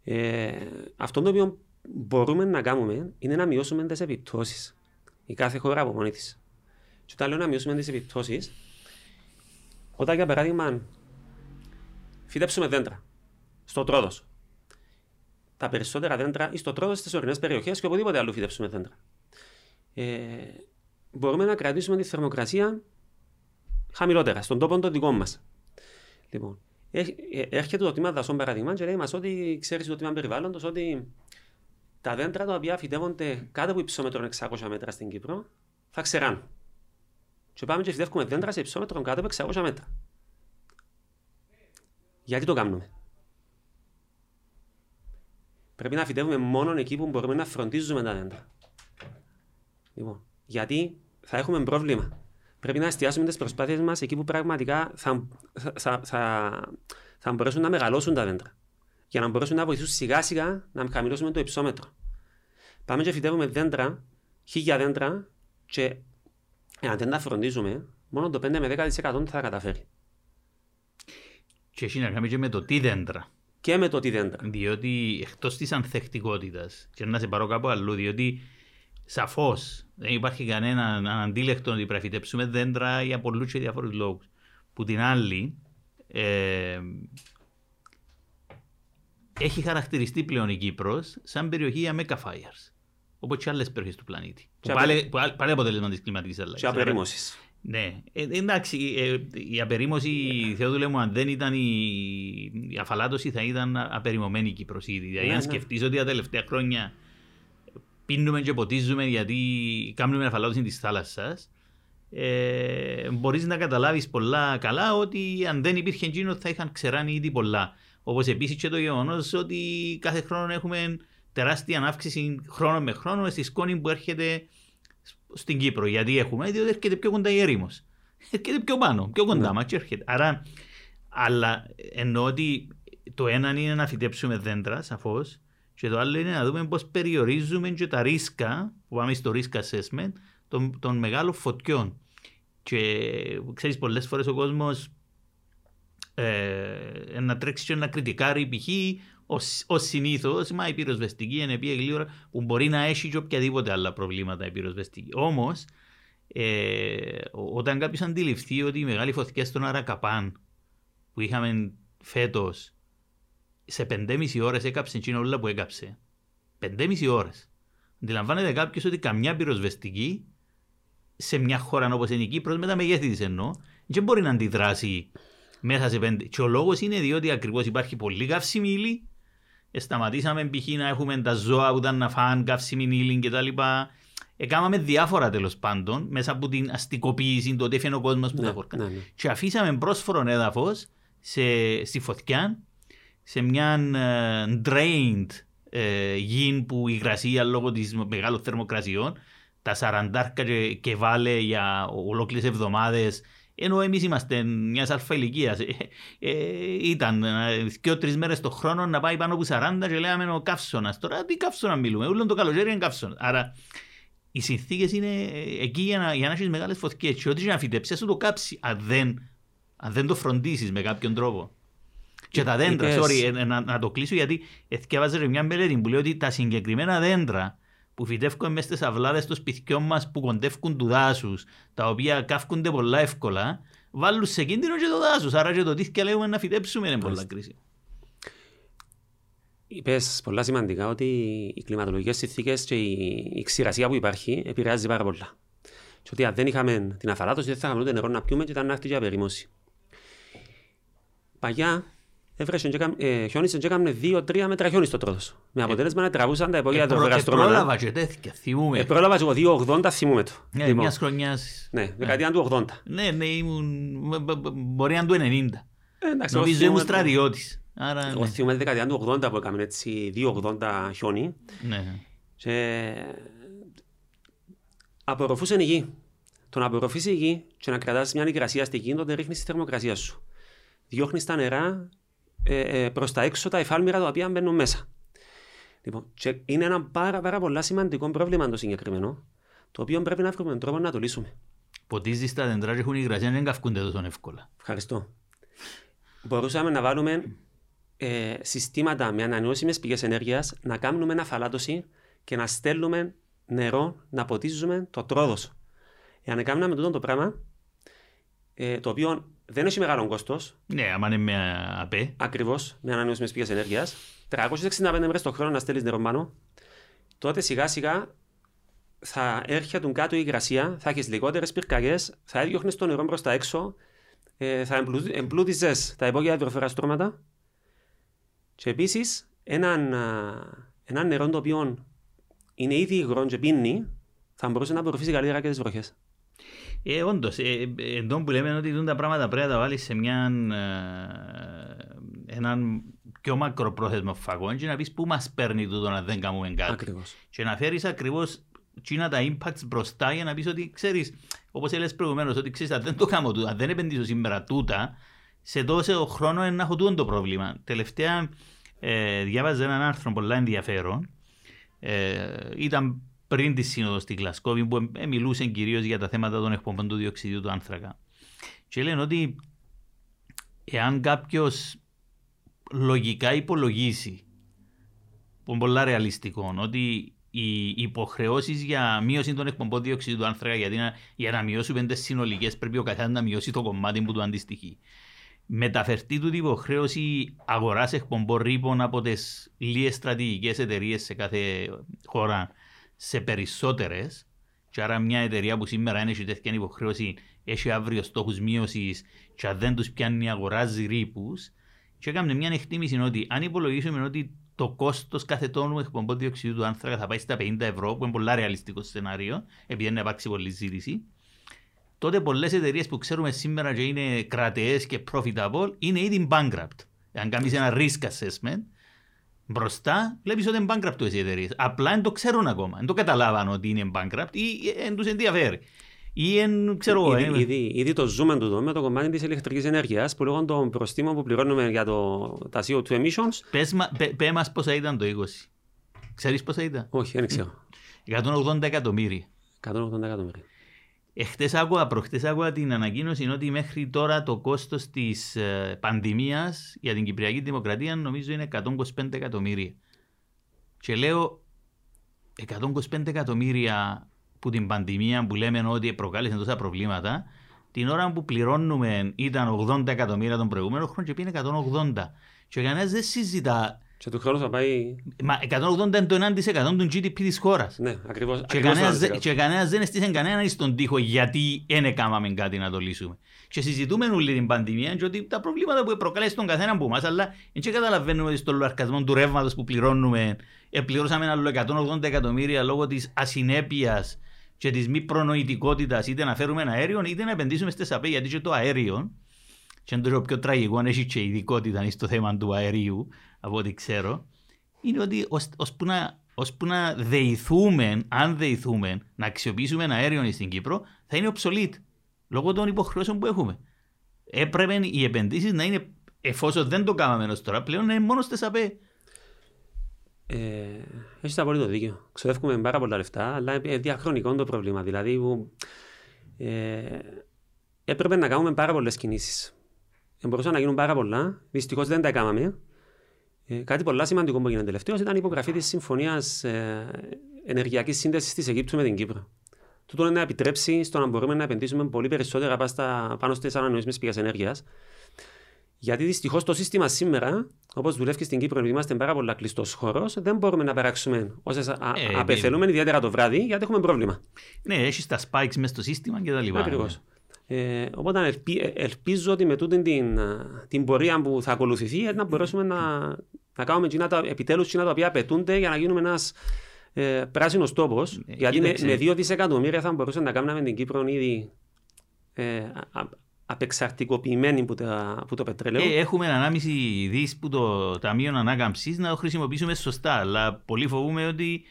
Ε, αυτό το οποίο μπορούμε να κάνουμε είναι να μειώσουμε τις επιπτώσεις. Η κάθε χώρα από μόνη τη. Και όταν λέω να μειώσουμε τις επιπτώσεις, όταν για παράδειγμα φυτέψουμε δέντρα στο τρόδος. Τα περισσότερα δέντρα ή στο τρόδο στις ορεινές περιοχές και οπουδήποτε αλλού φυτέψουμε δέντρα. Ε, μπορούμε να κρατήσουμε τη θερμοκρασία χαμηλότερα, στον τόπο των δικών μας. Λοιπόν, έχ- ε, έρχεται το τμήμα δασών παραδείγμα και λέει μας ότι ξέρεις το τμήμα περιβάλλοντος ότι τα δέντρα τα οποία φυτεύονται κάτω από υψόμετρο 600 μέτρα στην Κύπρο θα ξεράνουν. Και πάμε και φυτεύουμε δέντρα σε υψόμετρο κάτω από 600 μέτρα. Γιατί το κάνουμε; Πρέπει να φυτεύουμε μόνο εκεί που μπορούμε να φροντίζουμε τα δέντρα. Λοιπόν, γιατί θα έχουμε πρόβλημα. Πρέπει να εστιάσουμε τις προσπάθειες μας εκεί που πραγματικά θα, θα, θα, θα, θα μπορέσουν να μεγαλώσουν τα δέντρα. Για να μπορέσουν να βοηθήσουν σιγά σιγά να χαμηλώσουμε το υψόμετρο. Πάμε και φυτεύουμε δέντρα, χίλια δέντρα, και αν δεν τα φροντίζουμε, μόνο το 5 με 10% θα τα καταφέρει. Και έχει να κάνεις και με το τι δέντρα. Και με το τι δέντρα. Διότι εκτός της ανθεκτικότητας, και να σε πάρω κάπου αλλού, διότι σαφώς δεν υπάρχει κανένα αντίλεκτο ότι πρέπει να φυτέψουμε δέντρα για πολλούς και διάφορους λόγους. Που την άλλη, ε, έχει χαρακτηριστεί πλέον η Κύπρος σαν περιοχή για mega fires. Όπως και άλλες περιοχές του πλανήτη. Που Και πάλι, που πάλι- πάλι αποτέλεσμα της κλιματικής αλλαγής. Και απερίμωση. Ναι, ε, εντάξει, ε, η απερίμωση, Θεόδουλε μου, αν δεν ήταν η, η αφαλάτωση θα ήταν απεριμωμένη η Κύπρος ήδη. Δηλαδή, Ναι, αν ναι. σκεφτείς ότι τα τελευταία χρόνια πίνουμε και ποτίζουμε γιατί κάνουμε αφαλάτωση της θάλασσας, ε, μπορείς να καταλάβεις πολλά καλά ότι αν δεν υπήρχε εκείνος θα είχαν ξεράνει ήδη πολλά. Όπως επίσης και το γεγονός ότι κάθε χρόνο έχουμε τεράστια αύξηση χρόνο με χρόνο στη σκόνη που έρχεται στην Κύπρο. Γιατί έχουμε, διότι έρχεται πιο κοντά η έρημος. Έρχεται πιο πάνω, πιο κοντά Ναι. μας και έρχεται. Άρα, αλλά εννοώ ότι το ένα είναι να φυτέψουμε δέντρα, σαφώς, και το άλλο είναι να δούμε πώς περιορίζουμε και τα ρίσκα, που πάμε στο risk assessment, των, των μεγάλων φωτιών. Και ξέρεις, πολλές φορές ο κόσμος ε, να τρέξει και να κριτικάρει π.χ. ως, ως συνήθως, μα η πυροσβεστική είναι πια γλύωρα που μπορεί να έχει και οποιαδήποτε άλλα προβλήματα η πυροσβεστική. Όμως, ε, ο- όταν κάποιος αντιληφθεί ότι οι μεγάλοι φωτιές στον Αρακαπάν που είχαμε φέτος σε 5,5 ώρες έκαψε εκείνο όλα που έκαψε. 5,5 ώρες. Αντιλαμβάνεται κάποιος ότι καμιά πυροσβεστική σε μια χώρα όπως είναι η Κύπρος με τα μεγέθη της εννοώ δεν μπορεί να αντιδράσει μέσα σε πέντε. Και ο λόγος είναι διότι ακριβώς υπάρχει πολύ καύσιμη ύλη. Ε, Σταματήσαμε π.χ. να έχουμε τα ζώα που ήταν να φάνε καύσιμη ύλη κτλ. Έκαναμε διάφορα τέλος πάντων μέσα από την αστικοποίηση, το ότι έφυγε ο κόσμος που Ναι, τα χωρκά. ναι, ναι. Και αφήσαμε πρόσφορο έδαφος στη φωτιά, σε μια ε, drained ε, γη που η υγρασία λόγω της μεγάλων θερμοκρασιών, τα σαραντάρκα και, και βάλε για ολόκληρες εβδομάδες Ενώ εμείς είμαστε μιας αλφα ηλικίας. Ε, ε, ήταν ε, και τρεις μέρες το χρόνο να πάει πάνω από 40 και λέγαμε ο καύσωνας. Τώρα τι καύσωνα μιλούμε, όλο το καλοκαίρι είναι καύσωνα. Άρα οι συνθήκες είναι ε, εκεί για να, για να έχεις μεγάλες φωτιές. Και ό,τι να φυτέψεις, το κάψεις, αν δεν, αν δεν το φροντίσεις με κάποιον τρόπο. Και τα δέντρα, sorry, να, να, το κλείσω γιατί εθιάβαζε μια μελέτη που λέει ότι τα συγκεκριμένα δέντρα που φυτεύουν μέσα στις αυλάδες των σπιτιών μας που κοντεύουν του δάσους, τα οποία καύκονται πολλά εύκολα, βάλουν σε κίνδυνο και το δάσος. Άρα και το τι και λέμε να φυτέψουμε είναι πολλά κρίση. Είπες πολλά σημαντικά ότι οι κλιματολογικές συνθήκες και η ξηρασία που υπάρχει επηρεάζει πάρα πολλά. Και ότι αν δεν είχαμε την αφαλάτωση δεν θα είχαμε ούτε νερό να πιούμε και ήταν να έρθει για περίμωση. Παγιά έβρεσαν και ε, χιόνισαν και έκαναν δύο-τρία μέτρα χιόνις στο τρόδος. Με αποτέλεσμα να τραβούσαν τα υπόγεια του γαστρομάνα. Πρόλαβα και τέτοια, θυμούμε. Ε, πρόλαβα και εγώ 2-80 θυμούμε το. Ναι, λοιπόν. μιας χρονιάς. Ναι, δεκαετία του 80. Ναι, ναι, ήμουν, μπορεί να του 90. Ε, εντάξει, Νομίζω ήμουν στρατιώτης. Άρα, εγώ ναι. θυμούμαι τη δεκαετία του 80 που έκαμε έτσι 2-80 χιόνι. Ναι. Και απορροφούσε η γη. Το να απορροφήσει η γη και να κρατάς μια υγρασία στη γη, τότε ρίχνεις τη θερμοκρασία σου. Διώχνεις τα νερά ε, ε, προς τα έξω τα υφάλμυρα τα οποία μπαίνουν μέσα. Λοιπόν, και είναι ένα πάρα, πάρα πολύ σημαντικό πρόβλημα το συγκεκριμένο, το οποίο πρέπει να βρούμε τρόπο να το λύσουμε. Ποτίζεις τα δέντρα και έχουν υγρασία, δεν καυκούνται τόσο εύκολα. Ευχαριστώ. Μπορούσαμε να βάλουμε ε, συστήματα με ανανεώσιμες πηγές ενέργειας, να κάνουμε αναφαλάτωση και να στέλνουμε νερό να ποτίζουμε το τρόδος. Εάν κάνουμε τούτο το πράγμα, ε, το οποίο δεν έχει μεγάλο κόστος. Ναι, άμα είναι με ΑΠΕ. Ακριβώς, με ανανεώσιμες πηγές ενέργειας. 365 μέρες το χρόνο να στέλνεις νερό πάνω. Τότε σιγά σιγά θα έρχεται κάτω η υγρασία, θα έχεις λιγότερες πυρκαγιές, θα έδιωχνες το νερό προ τα έξω, ε, θα εμπλούτιζες τα υπόγεια υδροφερά στρώματα. Και επίσης έναν, ένα νερό το οποίο είναι ήδη υγρό και πίνει, θα μπορούσε να απορροφήσει καλύτερα και τις βροχές. Ε, όντως, ε, ε, που λέμε ότι τα πράγματα πρέπει να τα βάλεις σε μια, ε, έναν πιο μακροπρόθεσμο φαγό και να πεις πού μας παίρνει τούτο να δεν κάνουμε κάτι. Ακριβώς. Και να φέρεις ακριβώς τσίνα τα impacts μπροστά για να πεις ότι ξέρεις, όπως έλεγες προηγουμένως, ότι ξέρεις, αν δεν το κάνω τούτα, αν δεν επενδύσω σήμερα τούτα, σε τόσο χρόνο να έχω τούτο το πρόβλημα. Τελευταία ε, διάβαζα έναν άρθρο πολύ ενδιαφέρον. Ε, ήταν πριν τη σύνοδος στη Γλασκόβη που μιλούσε κυρίως για τα θέματα των εκπομπών του διοξιδίου του άνθρακα. Και λένε ότι εάν κάποιος λογικά υπολογίσει, που είναι πολύ ρεαλιστικό, ότι οι υποχρεώσεις για μείωση των εκπομπών διοξιδίου του άνθρακα γιατί να, για να μειώσουμε τις συνολικές πρέπει ο καθένας να μειώσει το κομμάτι που του αντιστοιχεί. Μεταφερθεί του υποχρέωση αγοράς εκπομπών ρήπων από τις λίγες στρατηγικές εταιρείες σε κάθε χώρα σε περισσότερες. Και άρα μια εταιρεία που σήμερα είναι τέτοια υποχρέωση έχει αύριο στόχους μείωσης και αν δεν τους πιάνει αγοράζει ρήπους. Και έκαμε μια εκτίμηση ότι αν υπολογίσουμε ότι το κόστος κάθε τόνου εκπομπών διοξιδίου του άνθρακα θα πάει στα 50 ευρώ, που είναι πολύ ρεαλιστικό σενάριο, επειδή δεν υπάρξει πολλή ζήτηση, τότε πολλές εταιρείες που ξέρουμε σήμερα και είναι κρατεές και profitable είναι ήδη bankrupt. Αν κάνεις ένα risk assessment, μπροστά, βλέπεις ότι είναι bankrupt οι εταιρείες. Απλά δεν το ξέρουν ακόμα. Δεν το καταλάβαν ότι είναι bankrupt ή δεν τους ενδιαφέρει. Ή εν, ξέρω, ήδη, ε, ήδη, ήδη, το ζούμε το με το κομμάτι της ηλεκτρικής ενέργειας που λέγονται το προστίμο που πληρώνουμε για το, τα CO2 emissions. Πες, πέ, πέ μας πόσα ήταν το 20. Ξέρεις πόσα ήταν; Όχι, δεν ξέρω. 180 εκατομμύρια. 180 εκατομμύρια. Εχθές άκουγα, προχτές άκουγα την ανακοίνωση ότι μέχρι τώρα το κόστος της ε, πανδημίας για την Κυπριακή Δημοκρατία νομίζω είναι 125 εκατομμύρια. Και λέω 125 εκατομμύρια που την πανδημία που λέμε ότι προκάλεσε τόσα προβλήματα, την ώρα που πληρώνουμε ήταν 80 εκατομμύρια τον προηγούμενο χρόνο και πήγαινε 180. Και κανένας δεν συζητά και του χρόνου θα πάει... Μα 180 είναι το 1% του GDP της χώρας. Ναι, ακριβώς. Και, κανένας, και κανένας δεν έστησε κανέναν στον τοίχο γιατί δεν έκαναμε κάτι να το λύσουμε. Και συζητούμε όλη την πανδημία και ότι τα προβλήματα που προκαλέσει τον καθένα από εμάς, αλλά δεν καταλαβαίνουμε ότι στον λογαριασμό του ρεύματος που πληρώνουμε, ε, πληρώσαμε ένα άλλο 180 εκατομμύρια λόγω της ασυνέπειας και της μη προνοητικότητας είτε να φέρουμε ένα αέριο είτε να επενδύσουμε στις ΑΠΕ γιατί και το αέριο και είναι το πιο τραγικό, έχει και ειδικότητα στο θέμα του αερίου, από ό,τι ξέρω, είναι ότι ώσπου να, ώσπου να δεηθούμε, αν δεηθούμε, να αξιοποιήσουμε ένα αέριο στην Κύπρο, θα είναι obsolete. Λόγω των υποχρεώσεων που έχουμε. Έπρεπε οι επενδύσεις να είναι, εφόσον δεν το κάναμε ως τώρα, πλέον να είναι μόνο στις ΑΠΕ. Ε, έχεις απόλυτο δίκιο. Ξοδεύουμε πάρα πολλά λεφτά, αλλά είναι διαχρονικό το πρόβλημα. Δηλαδή, που, ε, έπρεπε να κάνουμε πάρα πολλές κινήσεις. Ε, μπορούσαν να γίνουν πάρα πολλά. Δυστυχώς δεν τα κάναμε. Ε, κάτι πολύ σημαντικό που έγινε τελευταίο ήταν η υπογραφή της Συμφωνίας ε, Ενεργειακής Σύνδεσης της Αιγύπτου με την Κύπρο. Τούτο είναι να επιτρέψει στο να μπορούμε να επενδύσουμε πολύ περισσότερα πάνω στις ανανεώσιμες πηγές ενέργειας. Γιατί δυστυχώς το σύστημα σήμερα, όπως δουλεύει στην Κύπρο, επειδή είμαστε πάρα πολύ κλειστός χώρος, δεν μπορούμε να περάξουμε όσες ε, απεθελούμε, ε, ιδιαίτερα το βράδυ, γιατί έχουμε πρόβλημα. Ναι, έχεις τα spikes μέσα στο σύστημα και τα λοιπά. Ακριβώς. Ε, οπότε ελπι, ε, ελπίζω ότι με τούτη την, την πορεία που θα ακολουθηθεί να μπορέσουμε να, να κάνουμε επιτέλους τα οποία απαιτούνται για να γίνουμε ένας ε, πράσινος τόπος. Ε, γιατί με, με 2 δισεκατομμύρια θα μπορούσαμε να κάνουμε την Κύπρο ήδη ε, απεξαρτικοποιημένη που, τα, που το πετρέλαιο. Ε, έχουμε 1,5 δις που το Ταμείο Ανάκαμψης να το χρησιμοποιήσουμε σωστά. Αλλά πολύ φοβούμαι ότι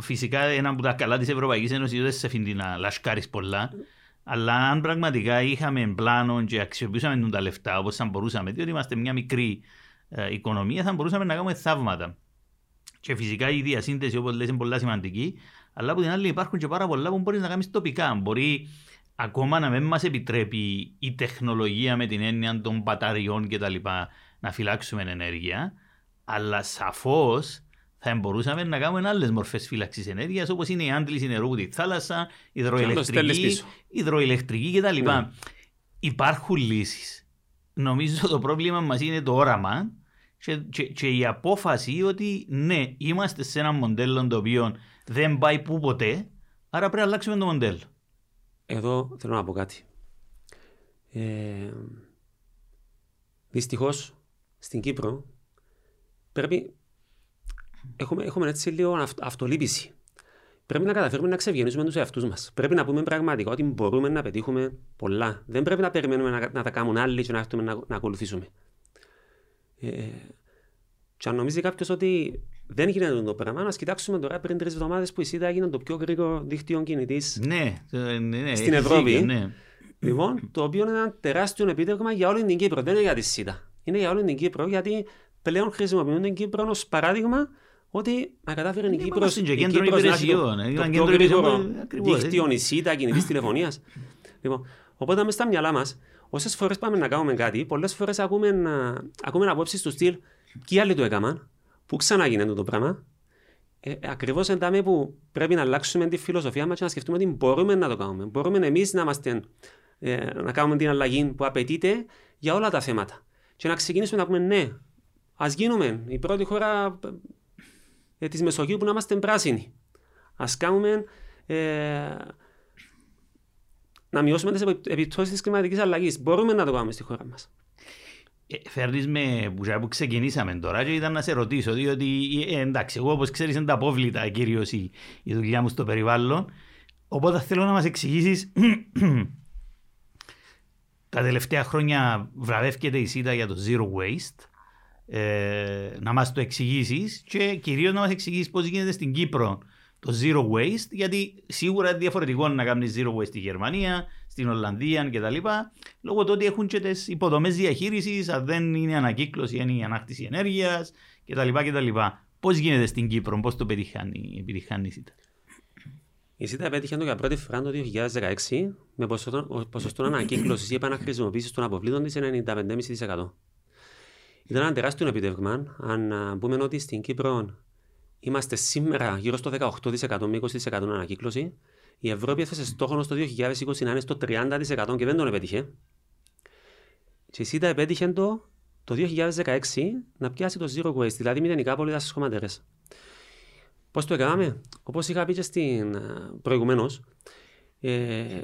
φυσικά ένα από τα καλά της Ευρωπαϊκής Ένωσης δεν σε αφήνει να λασκάρεις πολλά. Αλλά αν πραγματικά είχαμε πλάνο και αξιοποιούσαμε τα λεφτά όπως θα μπορούσαμε, διότι είμαστε μια μικρή ε, οικονομία, θα μπορούσαμε να κάνουμε θαύματα. Και φυσικά η διασύνδεση, όπως λέει, είναι πολύ σημαντική. Αλλά από την άλλη υπάρχουν και πάρα πολλά που μπορείς να κάνεις τοπικά. Μπορεί ακόμα να μην μας επιτρέπει η τεχνολογία με την έννοια των μπαταριών κτλ. να φυλάξουμε ενέργεια. Αλλά σαφώς θα μπορούσαμε να κάνουμε άλλες μορφές φύλαξης ενέργειας όπως είναι η άντληση νερού από τη θάλασσα, υδροηλεκτρική, υδροηλεκτρική κτλ. Ναι. Υπάρχουν λύσεις. Νομίζω το πρόβλημα μας είναι το όραμα και, και, και, η απόφαση ότι ναι, είμαστε σε ένα μοντέλο το οποίο δεν πάει που ποτέ, άρα πρέπει να αλλάξουμε το μοντέλο. Εδώ θέλω να πω κάτι. Ε, Δυστυχώς στην Κύπρο πρέπει. Έχουμε, έχουμε έτσι λίγο αυτο, αυτολύπηση. Πρέπει να καταφέρουμε να ξεβγενήσουμε τους εαυτούς μας. Πρέπει να πούμε πραγματικά ότι μπορούμε να πετύχουμε πολλά. Δεν πρέπει να περιμένουμε να, να τα κάνουν άλλοι και να έρθουμε να, να ακολουθήσουμε. Ε, και αν νομίζει κάποιος ότι δεν γίνεται το πράγμα, να κοιτάξουμε τώρα πριν τρεις εβδομάδες που η ΣΥΤΑ έγινε το πιο γρήγορο δίκτυο κινητής ναι, ναι, ναι, στην Ευρώπη. Ναι. Λοιπόν, το οποίο είναι ένα τεράστιο επίτευγμα για όλη την Κύπρο. Δεν είναι για τη ΣΥΤΑ. Είναι για όλη την Κύπρο γιατί πλέον χρησιμοποιούν την Κύπρο ως παράδειγμα ότι να κατάφερε η Κύπρο να έχει το πιο γρήγορο δίκτυο η ΣΥΤΑ κινητής τηλεφωνίας. Λοιπόν, οπότε μες στα μυαλά μας, όσες φορές πάμε να κάνουμε κάτι, πολλές φορές ακούμε, ακούμε απόψεις του στυλ και οι άλλοι το έκαναν, που ξανάγινε το πράγμα. Ε, Ακριβώς εντάμε που πρέπει να αλλάξουμε τη φιλοσοφία μας και να σκεφτούμε ότι μπορούμε να το κάνουμε. Μπορούμε εμείς να, είμαστε, ε, να κάνουμε την αλλαγή που απαιτείται για όλα τα θέματα. Και να ξεκινήσουμε να πούμε ναι, ας γίνουμε η πρώτη χώρα ε, της Μεσογείου που να είμαστε πράσινοι. Α κάνουμε. Ε, να μειώσουμε τις επιπτώσεις της κλιματικής αλλαγής. Μπορούμε να το κάνουμε στη χώρα μας. Ε, φέρνεις με που ξεκινήσαμε τώρα και ήταν να σε ρωτήσω, διότι ε, εντάξει, εγώ όπως ξέρεις είναι τα απόβλητα κυρίως η, η δουλειά μου στο περιβάλλον, οπότε θέλω να μας εξηγήσεις τα τελευταία χρόνια βραβεύκεται η ΣΥΤΑ για το Zero Waste, ε, να μας το εξηγήσεις και κυρίως να μας εξηγήσεις πώς γίνεται στην Κύπρο το Zero Waste, γιατί σίγουρα είναι διαφορετικό να κάνεις Zero Waste στη Γερμανία, στην Ολλανδία κτλ. Λόγω του ότι έχουν και τις υποδομές διαχείρισης, αν δεν είναι ανακύκλωση, είναι η ανάκτηση ενέργειας κτλ. κτλ. Πώς γίνεται στην Κύπρο, πώς το πετυχάνει, επιτυχάνεις η ΣΥΤΑ. Η ΣΥΤΑ επέτυχε το για πρώτη φορά το 2016 με ποσοστό, ποσοστό ανακύκλωσης ή επαναχρησιμοποίησης των αποβλήτων της 95,5%. Ήταν ένα τεράστιο επιτεύγμα αν πούμε ότι στην Κύπρο είμαστε σήμερα γύρω στο 18% με 20% ανακύκλωση η Ευρώπη έθεσε στόχο στο 2020 να είναι στο 30% και δεν τον επέτυχε. Και η ΣΥΤΑ επέτυχε το, το 2016 να πιάσει το zero waste, δηλαδή μηδενικά απόλυτα στις χωματερές. Πώς το έκαναμε, όπως είχα πει και στην ε, προηγουμένως, ε,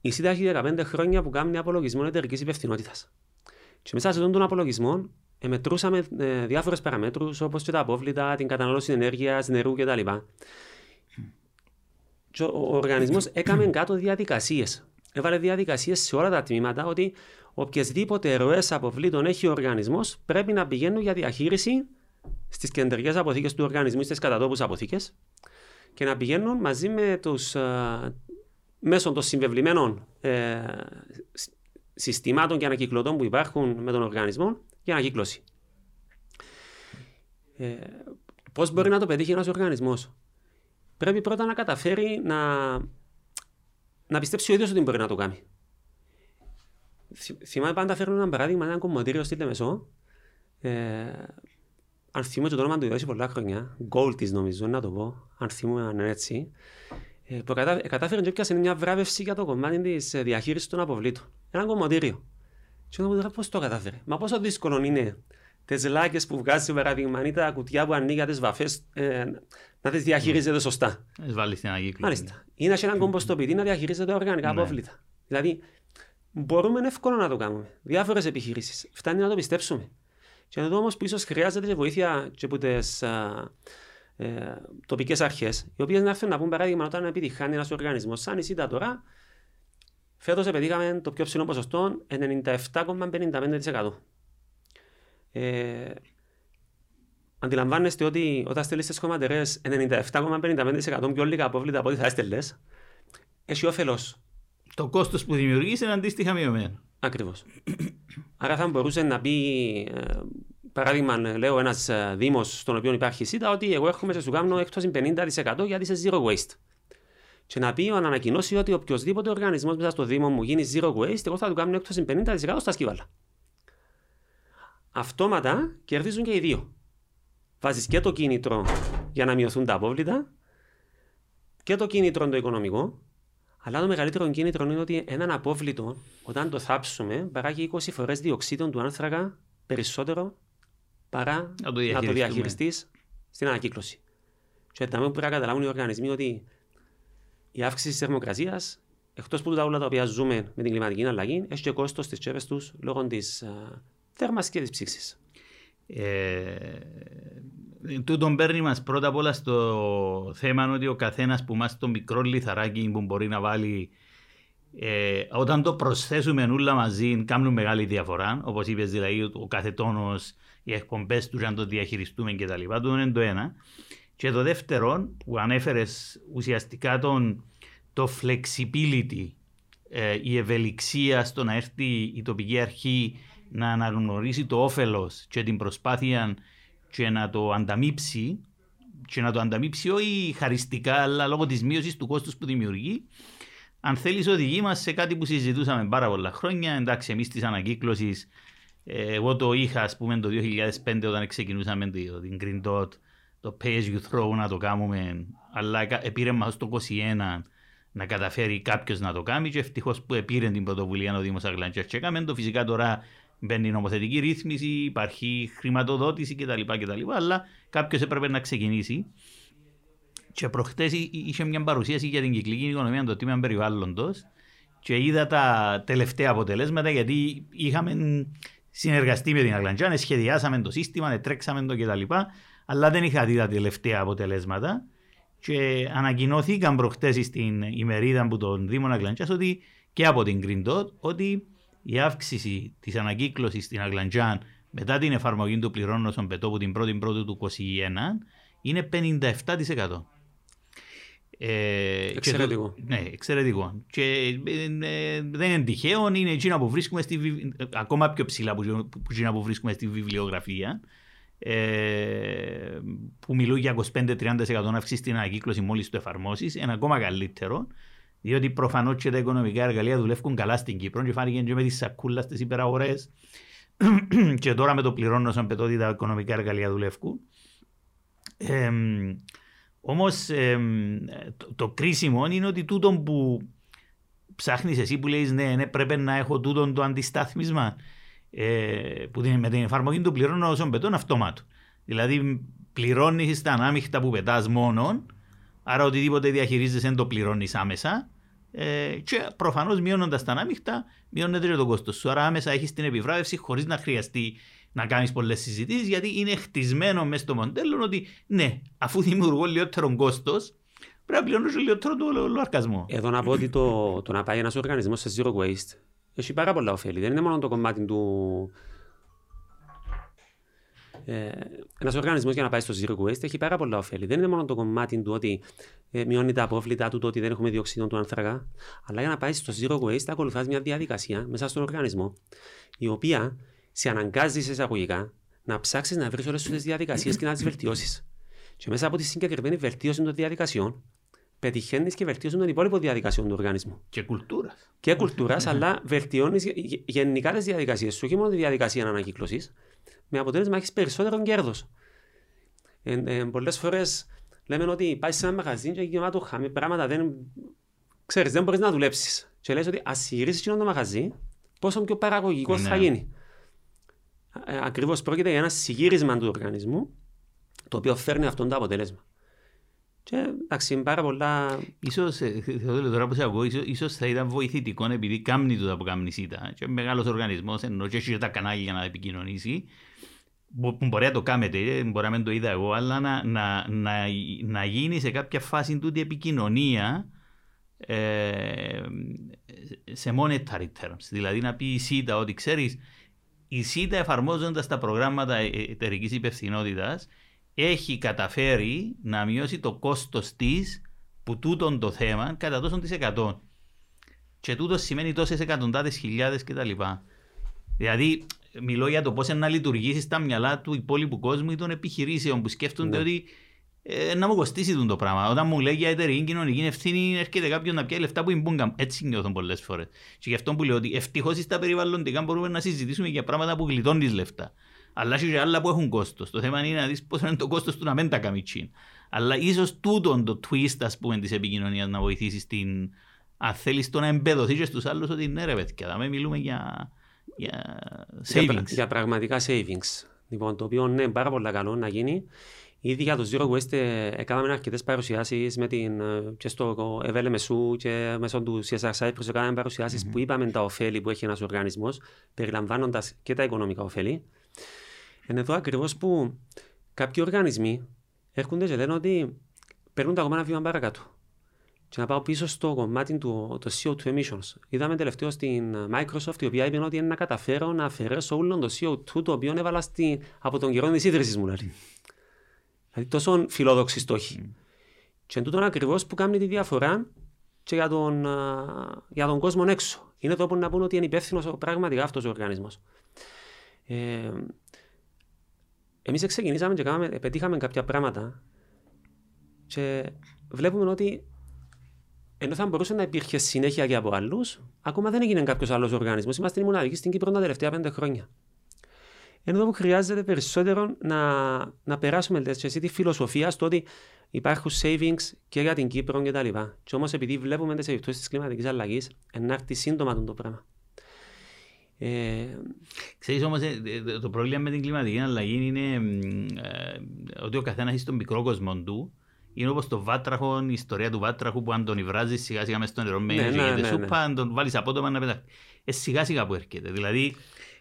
η ΣΥΤΑ έχει 15 χρόνια που κάνει απολογισμό εταιρικής υπευθυνότητας. Και μέσα σε αυτόν τον απολογισμό ε, μετρούσαμε ε, διάφορες παραμέτρους όπως και τα απόβλητα, την κατανάλωση ενέργειας, νερού κτλ ο οργανισμός έκανε κάτω διαδικασίες. Έβαλε διαδικασίες σε όλα τα τμήματα ότι οποιασδήποτε ροές αποβλήτων έχει ο οργανισμός πρέπει να πηγαίνουν για διαχείριση στις κεντρικές αποθήκες του οργανισμού, στις κατατόπους αποθήκες και να πηγαίνουν μαζί με τους μέσω των συμβεβλημένων ε, συστημάτων και ανακυκλωτών που υπάρχουν με τον οργανισμό για ανακύκλωση. Ε, Πώς μπορεί να το πετύχει ένας οργανισμός, Πρέπει πρώτα να καταφέρει να, να πιστέψει ο ίδιος ότι μπορεί να το κάνει. Θυμάμαι πάντα φέρνω ένα παράδειγμα, ένα κομματήριο στη Λεμεσό. Ε, αν θυμούμε το όνομα του είδα πολλά χρόνια, Gold νομίζω να το πω, αν θυμούμε αν είναι έτσι, ε, που κατα, κατάφερε και έπιασε μια βράβευση για το κομμάτι της ε, διαχείρισης των αποβλήτων. Ένα κομματήριο. Και μου πώς το κατάφερε. Μα πόσο δύσκολο είναι τις λάκες που βγάζει, παράδειγμα, ή τα κουτιά που ανοίγει τις βαφές, ε, να τις διαχειρίζεται σωστά. Να βάλει στην ανακύκλωση. Μάλιστα. Ή να έχει έναν κομποστοποιητή να διαχειρίζεται οργανικά ναι. απόβλητα. Δηλαδή, μπορούμε εύκολα να το κάνουμε. Διάφορες επιχειρήσεις. Φτάνει να το πιστέψουμε. Και εδώ όμως που ίσως χρειάζεται και βοήθεια και από τις ε, τοπικές αρχές, οι οποίες να έρθουν να πούν παράδειγμα όταν επιτυχάνει ένας οργανισμός, σαν η ΣΥΤΑ τώρα, φέτος επιτύχαμε το πιο ψηλό ποσοστό 97,55%. Ε, αντιλαμβάνεστε ότι όταν στέλνεις τι κομματερέ 97,55% πιο λίγα απόβλητα από ό,τι θα έστελνες, έχει όφελος. Το κόστος που δημιουργείς είναι αντίστοιχα μειωμένο. Ακριβώς. Άρα θα μπορούσε να πει, ε, παράδειγμα, λέω ένας ε, Δήμος στον οποίο υπάρχει ΣΥΤΑ, ότι εγώ έρχομαι σε σου κάνω έκπτωση 50% γιατί είσαι zero waste. Και να πει, να ανακοινώσει ότι οποιοδήποτε οργανισμός μέσα στο Δήμο μου γίνει zero waste, εγώ θα του κάνω έκπτωση 50% στα σκύβαλα αυτόματα κερδίζουν και οι δύο. Βάζεις και το κίνητρο για να μειωθούν τα απόβλητα και το κίνητρο το οικονομικό. Αλλά το μεγαλύτερο κίνητρο είναι ότι έναν απόβλητο, όταν το θάψουμε, παράγει 20 φορές διοξείδιο του άνθρακα περισσότερο παρά να το, το διαχειριστείς στην ανακύκλωση. Και τα πρέπει να καταλάβουν οι οργανισμοί ότι η αύξηση της θερμοκρασίας, εκτός από τα όλα τα οποία ζούμε με την κλιματική αλλαγή, έχει και κόστος στις τσέπες τους λόγω της θέρμανσης και της ψήξη. Ε, τούτον παίρνει μας πρώτα απ' όλα στο θέμα ότι ο καθένας που μας το μικρό λιθαράκι που μπορεί να βάλει ε, όταν το προσθέσουμε όλα μαζί κάνουν μεγάλη διαφορά όπως είπες δηλαδή ο κάθε τόνος, οι εκπομπές τους αν το διαχειριστούμε και τα λοιπά το είναι το ένα και το δεύτερο που ανέφερες ουσιαστικά τον, το flexibility ε, η ευελιξία στο να έρθει η τοπική αρχή να αναγνωρίσει το όφελος και την προσπάθεια και να το ανταμείψει και να το ανταμείψει όχι χαριστικά αλλά λόγω της μείωσης του κόστους που δημιουργεί. Αν θέλεις οδηγεί μας σε κάτι που συζητούσαμε πάρα πολλά χρόνια. Εντάξει εμείς της ανακύκλωσης ε, εγώ το είχα ας πούμε το 2005 όταν ξεκινούσαμε την Green Dot το Pay As You Throw να το κάνουμε αλλά πήρε μας το 2021 να καταφέρει κάποιος να το κάνει και ευτυχώς που επήρε την πρωτοβουλία ο Δήμος Αγλαντζέρ και έκαμε το. Φυσικά τώρα μπαίνει νομοθετική ρύθμιση, υπάρχει χρηματοδότηση κτλ. κτλ αλλά κάποιος έπρεπε να ξεκινήσει. Και προχτές είχε μια παρουσίαση για την κυκλική οικονομία το τμήμα περιβάλλοντος και είδα τα τελευταία αποτελέσματα γιατί είχαμε συνεργαστεί με την Αγλαντζάν, σχεδιάσαμε το σύστημα, τρέξαμε το κτλ. Αλλά δεν είχα δει τα τελευταία αποτελέσματα. Και ανακοινώθηκαν προχτές στην ημερίδα που τον Δήμο Αγλαντζά ότι και από την Green Dot ότι η αύξηση της ανακύκλωσης στην Αγλαντζάν μετά την εφαρμογή του πληρώνω στον πετό από την 1η Πρώτη του 2021 είναι 57%. Ε, εξαιρετικό. Και, ναι, εξαιρετικό. Και ε, δεν είναι τυχαίο, είναι εκείνα που βρίσκουμε στη, ακόμα πιο ψηλά που, που, που βρίσκουμε στη βιβλιογραφία. Ε, που μιλούν για 25-30% αύξηση στην ανακύκλωση μόλις το εφαρμόσεις, ένα ακόμα καλύτερο. Διότι προφανώς και τα οικονομικά εργαλεία δουλεύουν καλά στην Κύπρο και φάνηκε και με τις σακούλας στις υπεραγορές. και τώρα με το πληρώνω σαν πετώ ότι τα οικονομικά εργαλεία δουλεύουν. Ε, Όμως το, το, κρίσιμο είναι ότι τούτο που ψάχνεις εσύ που λέει ναι, ναι, πρέπει να έχω τούτο το αντιστάθμισμα ε, που με την εφαρμογή του πληρώνω όσον πετών αυτομάτω. Δηλαδή πληρώνεις τα ανάμειχτα που πετάς μόνο, άρα οτιδήποτε διαχειρίζεσαι δεν το πληρώνεις άμεσα ε, και προφανώς μειώνοντας τα ανάμειχτα, μειώνεται το κόστος σου. Άρα άμεσα έχεις την επιβράβευση χωρίς να χρειαστεί να κάνεις πολλές συζητήσεις, γιατί είναι χτισμένο μέσα στο μοντέλο ότι ναι, αφού δημιουργώ λιγότερο κόστος, πρέπει να πληρώνω λιγότερο το λογαριασμό. Εδώ να πω ότι το, το να πάει ένας οργανισμός σε zero waste έχει πάρα πολλά ωφέλη. Δεν είναι μόνο το κομμάτι του, Ε, Ένας οργανισμός για να πάει στο zero waste έχει πάρα πολλά ωφέλη. Δεν είναι μόνο το κομμάτι του ότι ε, μειώνει τα απόβλητα του, το ότι δεν έχουμε διοξείδιο του άνθρακα. Αλλά για να πάει στο zero waste, ακολουθάς μια διαδικασία μέσα στον οργανισμό, η οποία σε αναγκάζει εισαγωγικά να ψάξεις να βρεις όλες τις διαδικασίες και να τις βελτιώσεις. Και μέσα από τη συγκεκριμένη βελτίωση των διαδικασιών, πετυχαίνεις και βελτίωση των υπόλοιπων διαδικασιών του οργανισμού. Και κουλτούρας. Και κουλτούρας, αλλά βελτιώνεις γενικά τις διαδικασίες σου, όχι μόνο τη διαδικασία ανακύκλωση, με αποτέλεσμα έχεις περισσότερο κέρδος. Ε, ε, Πολλές φορές λέμε ότι πάεις σε ένα μαγαζί και γεμάτο χάμι, πράγματα δεν. ξέρεις, δεν μπορείς να δουλέψεις. Και λες ότι ας γυρίσεις το μαγαζί, πόσο πιο παραγωγικός θα ναι. γίνει. Ε, Ακριβώς πρόκειται για ένα συγύρισμα του οργανισμού, το οποίο φέρνει αυτό το αποτέλεσμα. Και εντάξει, πάρα πολλά... Ίσως, ε, τώρα που σε ακούω, ίσως, ίσως θα ήταν βοηθητικό επειδή κάμνει τους από κάμνη σίτα. Και μεγάλος οργανισμός, ενώ και έχει τα κανάλια για να επικοινωνήσει, που μπορεί να το κάνετε, ε, μπορεί να μην το είδα εγώ, αλλά να, να, να, να γίνει σε κάποια φάση τούτη επικοινωνία ε, σε monetary terms. Δηλαδή να πει η ΣΥΤΑ ότι ξέρεις, η ΣΥΤΑ εφαρμόζοντας τα προγράμματα εταιρικής υπευθυνότητας έχει καταφέρει να μειώσει το κόστος της που τούτον το θέμα κατά τόσο της εκατό. Και τούτο σημαίνει τόσες εκατοντάδες χιλιάδες κτλ. Δηλαδή, μιλώ για το πώς να λειτουργήσεις στα μυαλά του υπόλοιπου κόσμου ή των επιχειρήσεων που σκέφτονται ναι. ότι ε, να μου κοστίσει το πράγμα. Όταν μου λέει για εταιρεία κοινωνική ευθύνη, έρχεται κάποιο να πιάει λεφτά που είναι Έτσι νιώθω πολλές φορές. Και γι' αυτό που λέω ότι ευτυχώς στα περιβαλλοντικά μπορούμε να συζητήσουμε για πράγματα που γλιτώνει λεφτά. Αλλά και άλλα που έχουν κόστο. Το θέμα είναι να δει πώ είναι το κόστο του να μην τα κάνει Αλλά ίσω τούτο το twist α πούμε τη επικοινωνία να βοηθήσει στην. Αν θέλει το να εμπεδοθεί και στου άλλου ότι ναι, ρε παιδιά, θα μιλούμε για, για savings. Για, για πραγματικά savings. Λοιπόν, το οποίο είναι πάρα πολύ καλό να γίνει. Ήδη για το Zero Waste ε, έκαναμε αρκετέ παρουσιάσει με την, ε, και στο Εβέλε Μεσού και μέσω του CSR Cyprus έκαναμε παρουσιάσει mm-hmm. που είπαμε τα ωφέλη που έχει ένα οργανισμό, περιλαμβάνοντα και τα οικονομικά ωφέλη. Είναι εδώ ακριβώς που κάποιοι οργανισμοί έρχονται και λένε ότι παίρνουν τα ακόμα ένα βήμα παρακάτω. Και να πάω πίσω στο κομμάτι του το CO2 emissions. Είδαμε τελευταίο στην Microsoft η οποία είπε ότι είναι να καταφέρω να αφαιρέσω όλο το CO2 το οποίο έβαλα στη, από τον καιρό της ίδρυσης μου. Δηλαδή. δηλαδή τόσο φιλόδοξη στόχη. Mm. Και εν τούτον ακριβώς που κάνει τη διαφορά και για τον, για τον κόσμο έξω. Είναι εδώ που να πούνε ότι είναι υπεύθυνος πραγματικά αυτός ο οργανισμός. Ε, Εμείς ξεκινήσαμε και κάναμε, πετύχαμε κάποια πράγματα και βλέπουμε ότι ενώ θα μπορούσε να υπήρχε συνέχεια και από άλλου, ακόμα δεν έγινε κάποιος άλλος οργανισμός. Είμαστε οι μοναδικοί στην Κύπρο τα τελευταία πέντε χρόνια. Ενώ που χρειάζεται περισσότερο να, να περάσουμε εσύ, τη φιλοσοφία στο ότι υπάρχουν savings και για την Κύπρο κτλ. Και, και όμως επειδή βλέπουμε τις επιπτώσεις της κλιματικής αλλαγής, ενάρτη σύντομα το πράγμα. Ε... Ξέρεις όμως ε, ε, το πρόβλημα με την κλιματική αλλαγή είναι ε, ότι ο καθένας έχει τον μικρό κόσμο του είναι όπως το βάτραχο, η ιστορία του βάτραχου που αν τον υβράζεις σιγά σιγά μέσα στο νερό με ναι, ναι, ναι, σούπα, ναι. αν τον βάλεις απότομα να πεταχθεί. Ε, σιγά σιγά που έρχεται. Δηλαδή,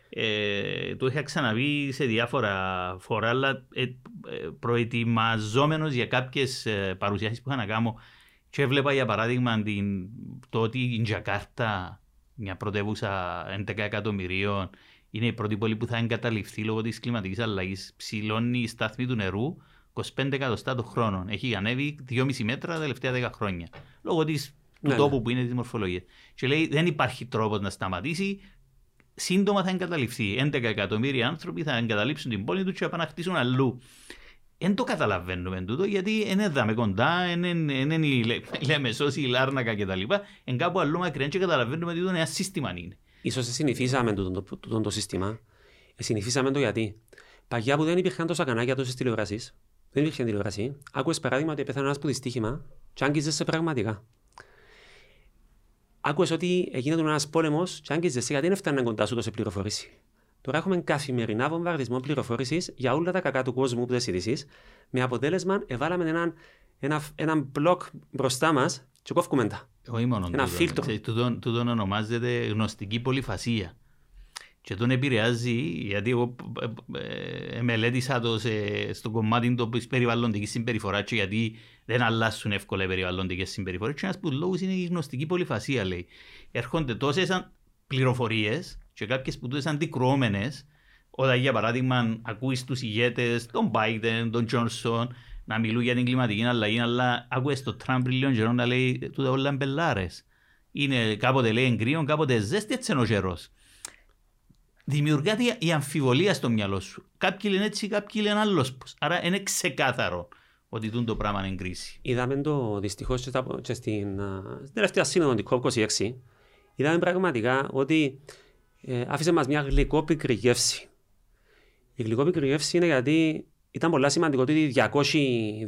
ε, το είχα ξαναβεί σε διάφορα φορά, αλλά ε, προετοιμαζόμενος για κάποιες ε, παρουσιάσεις που είχα να κάνω και έβλεπα για παράδειγμα την, το ότι η Τζακάρτα μια πρωτεύουσα 11 εκατομμυρίων, είναι η πρώτη πόλη που θα εγκαταλειφθεί λόγω της κλιματικής αλλαγής. Ψηλώνει η στάθμη του νερού 25 εκατοστά το χρόνο. Έχει ανέβει 2,5 μέτρα τα τελευταία 10 χρόνια. Λόγω της, του ναι, τόπου ναι. που είναι της μορφολογίας. Και λέει δεν υπάρχει τρόπος να σταματήσει. Σύντομα θα εγκαταλειφθεί. 11 εκατομμύρια άνθρωποι θα εγκαταλείψουν την πόλη τους και θα πάνε να χτίσουν αλλού. Δεν το καταλαβαίνουμε τούτο γιατί δεν έδαμε κοντά, δεν λέμε σώσει η Λάρνακα κτλ. Εν κάπου αλλού μακριά και καταλαβαίνουμε ότι το ένα σύστημα είναι. Ίσως συνηθίσαμε το, το, το, το, σύστημα. Ε, συνηθίσαμε το γιατί. Παγιά που δεν υπήρχαν τόσα κανάλια, τόσες τηλεοράσει, δεν υπήρχε τηλεοράση. Άκουες παράδειγμα ότι πέθανε ένας που δυστύχημα, και άγγιζες πραγματικά. Άκουες ότι έγινε ένας πόλεμος, και άγγιζες γιατί δεν έφτανε κοντά σου τόσο πληροφορήση. Τώρα έχουμε καθημερινά βομβαρδισμό πληροφόρησης για όλα τα κακά του κόσμου που δεν ειδήσει. Με αποτέλεσμα, εβάλαμε έναν ένα, ένα μπλοκ μπροστά μας και κόφουμε τα. Όχι μόνο ένα τούτο, φίλτρο. Τούτο ονομάζεται γνωστική πολυφασία. Και τον επηρεάζει, γιατί εγώ ε, ε, μελέτησα το σε, στο κομμάτι τη περιβαλλοντική συμπεριφορά, και γιατί δεν αλλάσουν εύκολα οι περιβαλλοντικές συμπεριφορές. Και ένας από του λόγους είναι η γνωστική πολυφασία, λέει. Έρχονται τόσες πληροφορίες και κάποιες που τούτες αντικρουόμενες Όταν για παράδειγμα ακούεις τους ηγέτες, τον Biden, τον Johnson, να μιλούν για την κλιματική αλλαγή, αλλά ακούεις τον Τραμπ λίγο καιρό να λέει τούτα όλα μπελάρες. Είναι κάποτε λέει εγκρίον, κάποτε ζέστη, έτσι είναι ο καιρός. Δημιουργάται η αμφιβολία στο μυαλό σου. Κάποιοι λένε έτσι, κάποιοι λένε άλλος πώς. Άρα είναι ξεκάθαρο ότι τούν το πράγμα είναι κρίση. Είδαμε το δυστυχώς και, στα- και στην, α, στην τελευταία σύνοδο την COP26. Είδαμε πραγματικά ότι ε, άφησε μας μια γλυκόπικρη γεύση. Η γλυκόπικρη γεύση είναι γιατί ήταν πολύ σημαντικό ότι 200,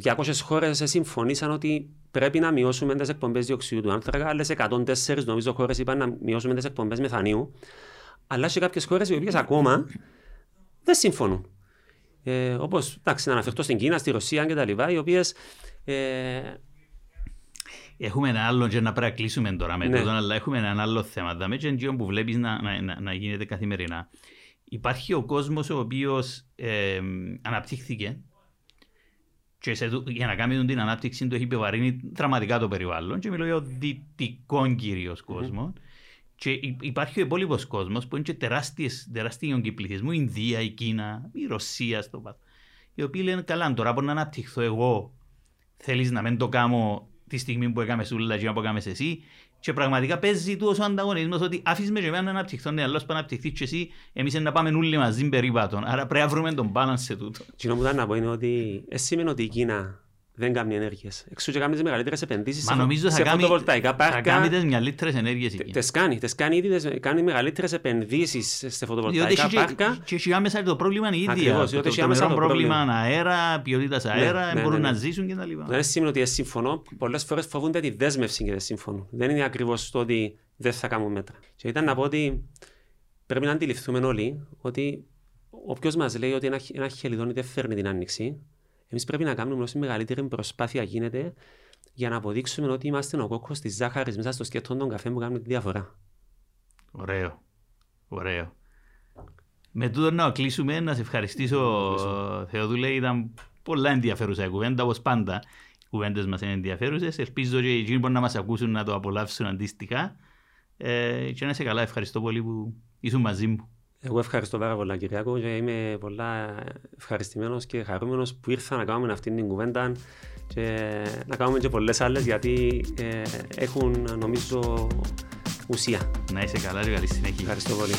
200 χώρες συμφωνήσαν ότι πρέπει να μειώσουμε τις εκπομπές διοξιδίου του άνθρακα. Άλλες 104 νομίζω χώρες είπαν να μειώσουμε τις εκπομπές μεθανίου. Αλλά σε κάποιες χώρες οι οποίες ακόμα δεν συμφωνούν. Ε, Όπως να αναφερθώ στην Κίνα, στη Ρωσία κτλ. Οι οποίες ε, Έχουμε ένα άλλο και να πρέπει να κλείσουμε τώρα με Ναι. τούτο, αλλά έχουμε ένα άλλο θέμα. Δαμε και εντύπωση που βλέπεις να, να, να, να γίνεται καθημερινά. Υπάρχει ο κόσμος ο οποίος ε, αναπτύχθηκε και σε, τού- για να κάνει την ανάπτυξη του έχει επιβαρύνει δραματικά το περιβάλλον και μιλώ για ο δυτικό κυρίως κόσμος. Και υ- υπάρχει ο υπόλοιπος κόσμος που είναι και τεράστιες, τεράστιοι όγκοι πληθυσμού, η Ινδία, η Κίνα, η Ρωσία στο πάθο. Οι οποίοι λένε καλά, τώρα μπορώ να αναπτυχθώ εγώ. Θέλεις να μην το κάνω τη στιγμή που έκαμε σούλα και που έκαμε εσύ. Και πραγματικά παίζει του ο ανταγωνισμός ότι άφησε με και εμένα να αναπτυχθώ, ναι, αλλά να αναπτυχθείς και εσύ, εμείς να πάμε όλοι μαζί περίπατον. Άρα πρέπει να βρούμε τον balance σε τούτο. Κοινό που ήταν να πω είναι ότι εσύ σημαίνει ότι η Κίνα δεν κάνει ενέργειες. Εξού και κάνει τις μεγαλύτερες επενδύσεις Μα σε, νομίζω θα σε κάνει, φωτοβολταϊκά θα πάρκα. κάνει τις μυαλύτερες ενέργειες εκεί. Τες κάνει, τες κάνει ήδη, τες κάνει μεγαλύτερες επενδύσεις σε Διότι φωτοβολταϊκά έχει και- πάρκα. και έχει άμεσα το πρόβλημα είναι η ίδια. Ακριβώς, Το, διότι έχει το άμεσα νερό το πρόβλημα πρόβλημα. αέρα, ποιότητας αέρα, ναι, μπορούν ναι, να ναι. ζήσουν κτλ. Δεν σημαίνει ότι εσύ συμφωνώ. Πολλές φορές φοβούνται τη δέσμευση και δεν συμφωνούν. Δεν είναι ακριβώς το ότι δεν θα κάνουν μέτρα. Και ήταν να πω ότι πρέπει να αντιληφθούμε όλοι ότι όποιος μας λέει ότι ένα, ένα χελιδόνι δεν φέρνει την άνοιξη, εμείς πρέπει να κάνουμε όσο μεγαλύτερη προσπάθεια γίνεται για να αποδείξουμε ότι είμαστε ο κόκκος της ζάχαρης μέσα στο σκέτο των καφέ που κάνουμε τη διαφορά. Ωραίο. Ωραίο. Με τούτο να κλείσουμε, να σε ευχαριστήσω Θεοδούλε, ήταν πολλά ενδιαφέρουσα η κουβέντα, όπως πάντα. Οι κουβέντες μας είναι ενδιαφέρουσες. Ελπίζω και οι που μπορούν να μας ακούσουν να το απολαύσουν αντίστοιχα. Ε, και να είσαι καλά, ευχαριστώ πολύ που ήσουν μαζί μου. Εγώ ευχαριστώ πάρα πολλά Κυριακό και είμαι πολλά ευχαριστημένος και χαρούμενος που ήρθα να κάνουμε αυτή την κουβέντα και να κάνουμε και πολλές άλλες γιατί ε, έχουν νομίζω ουσία. Να είσαι καλά και καλή συνέχεια. Ευχαριστώ πολύ.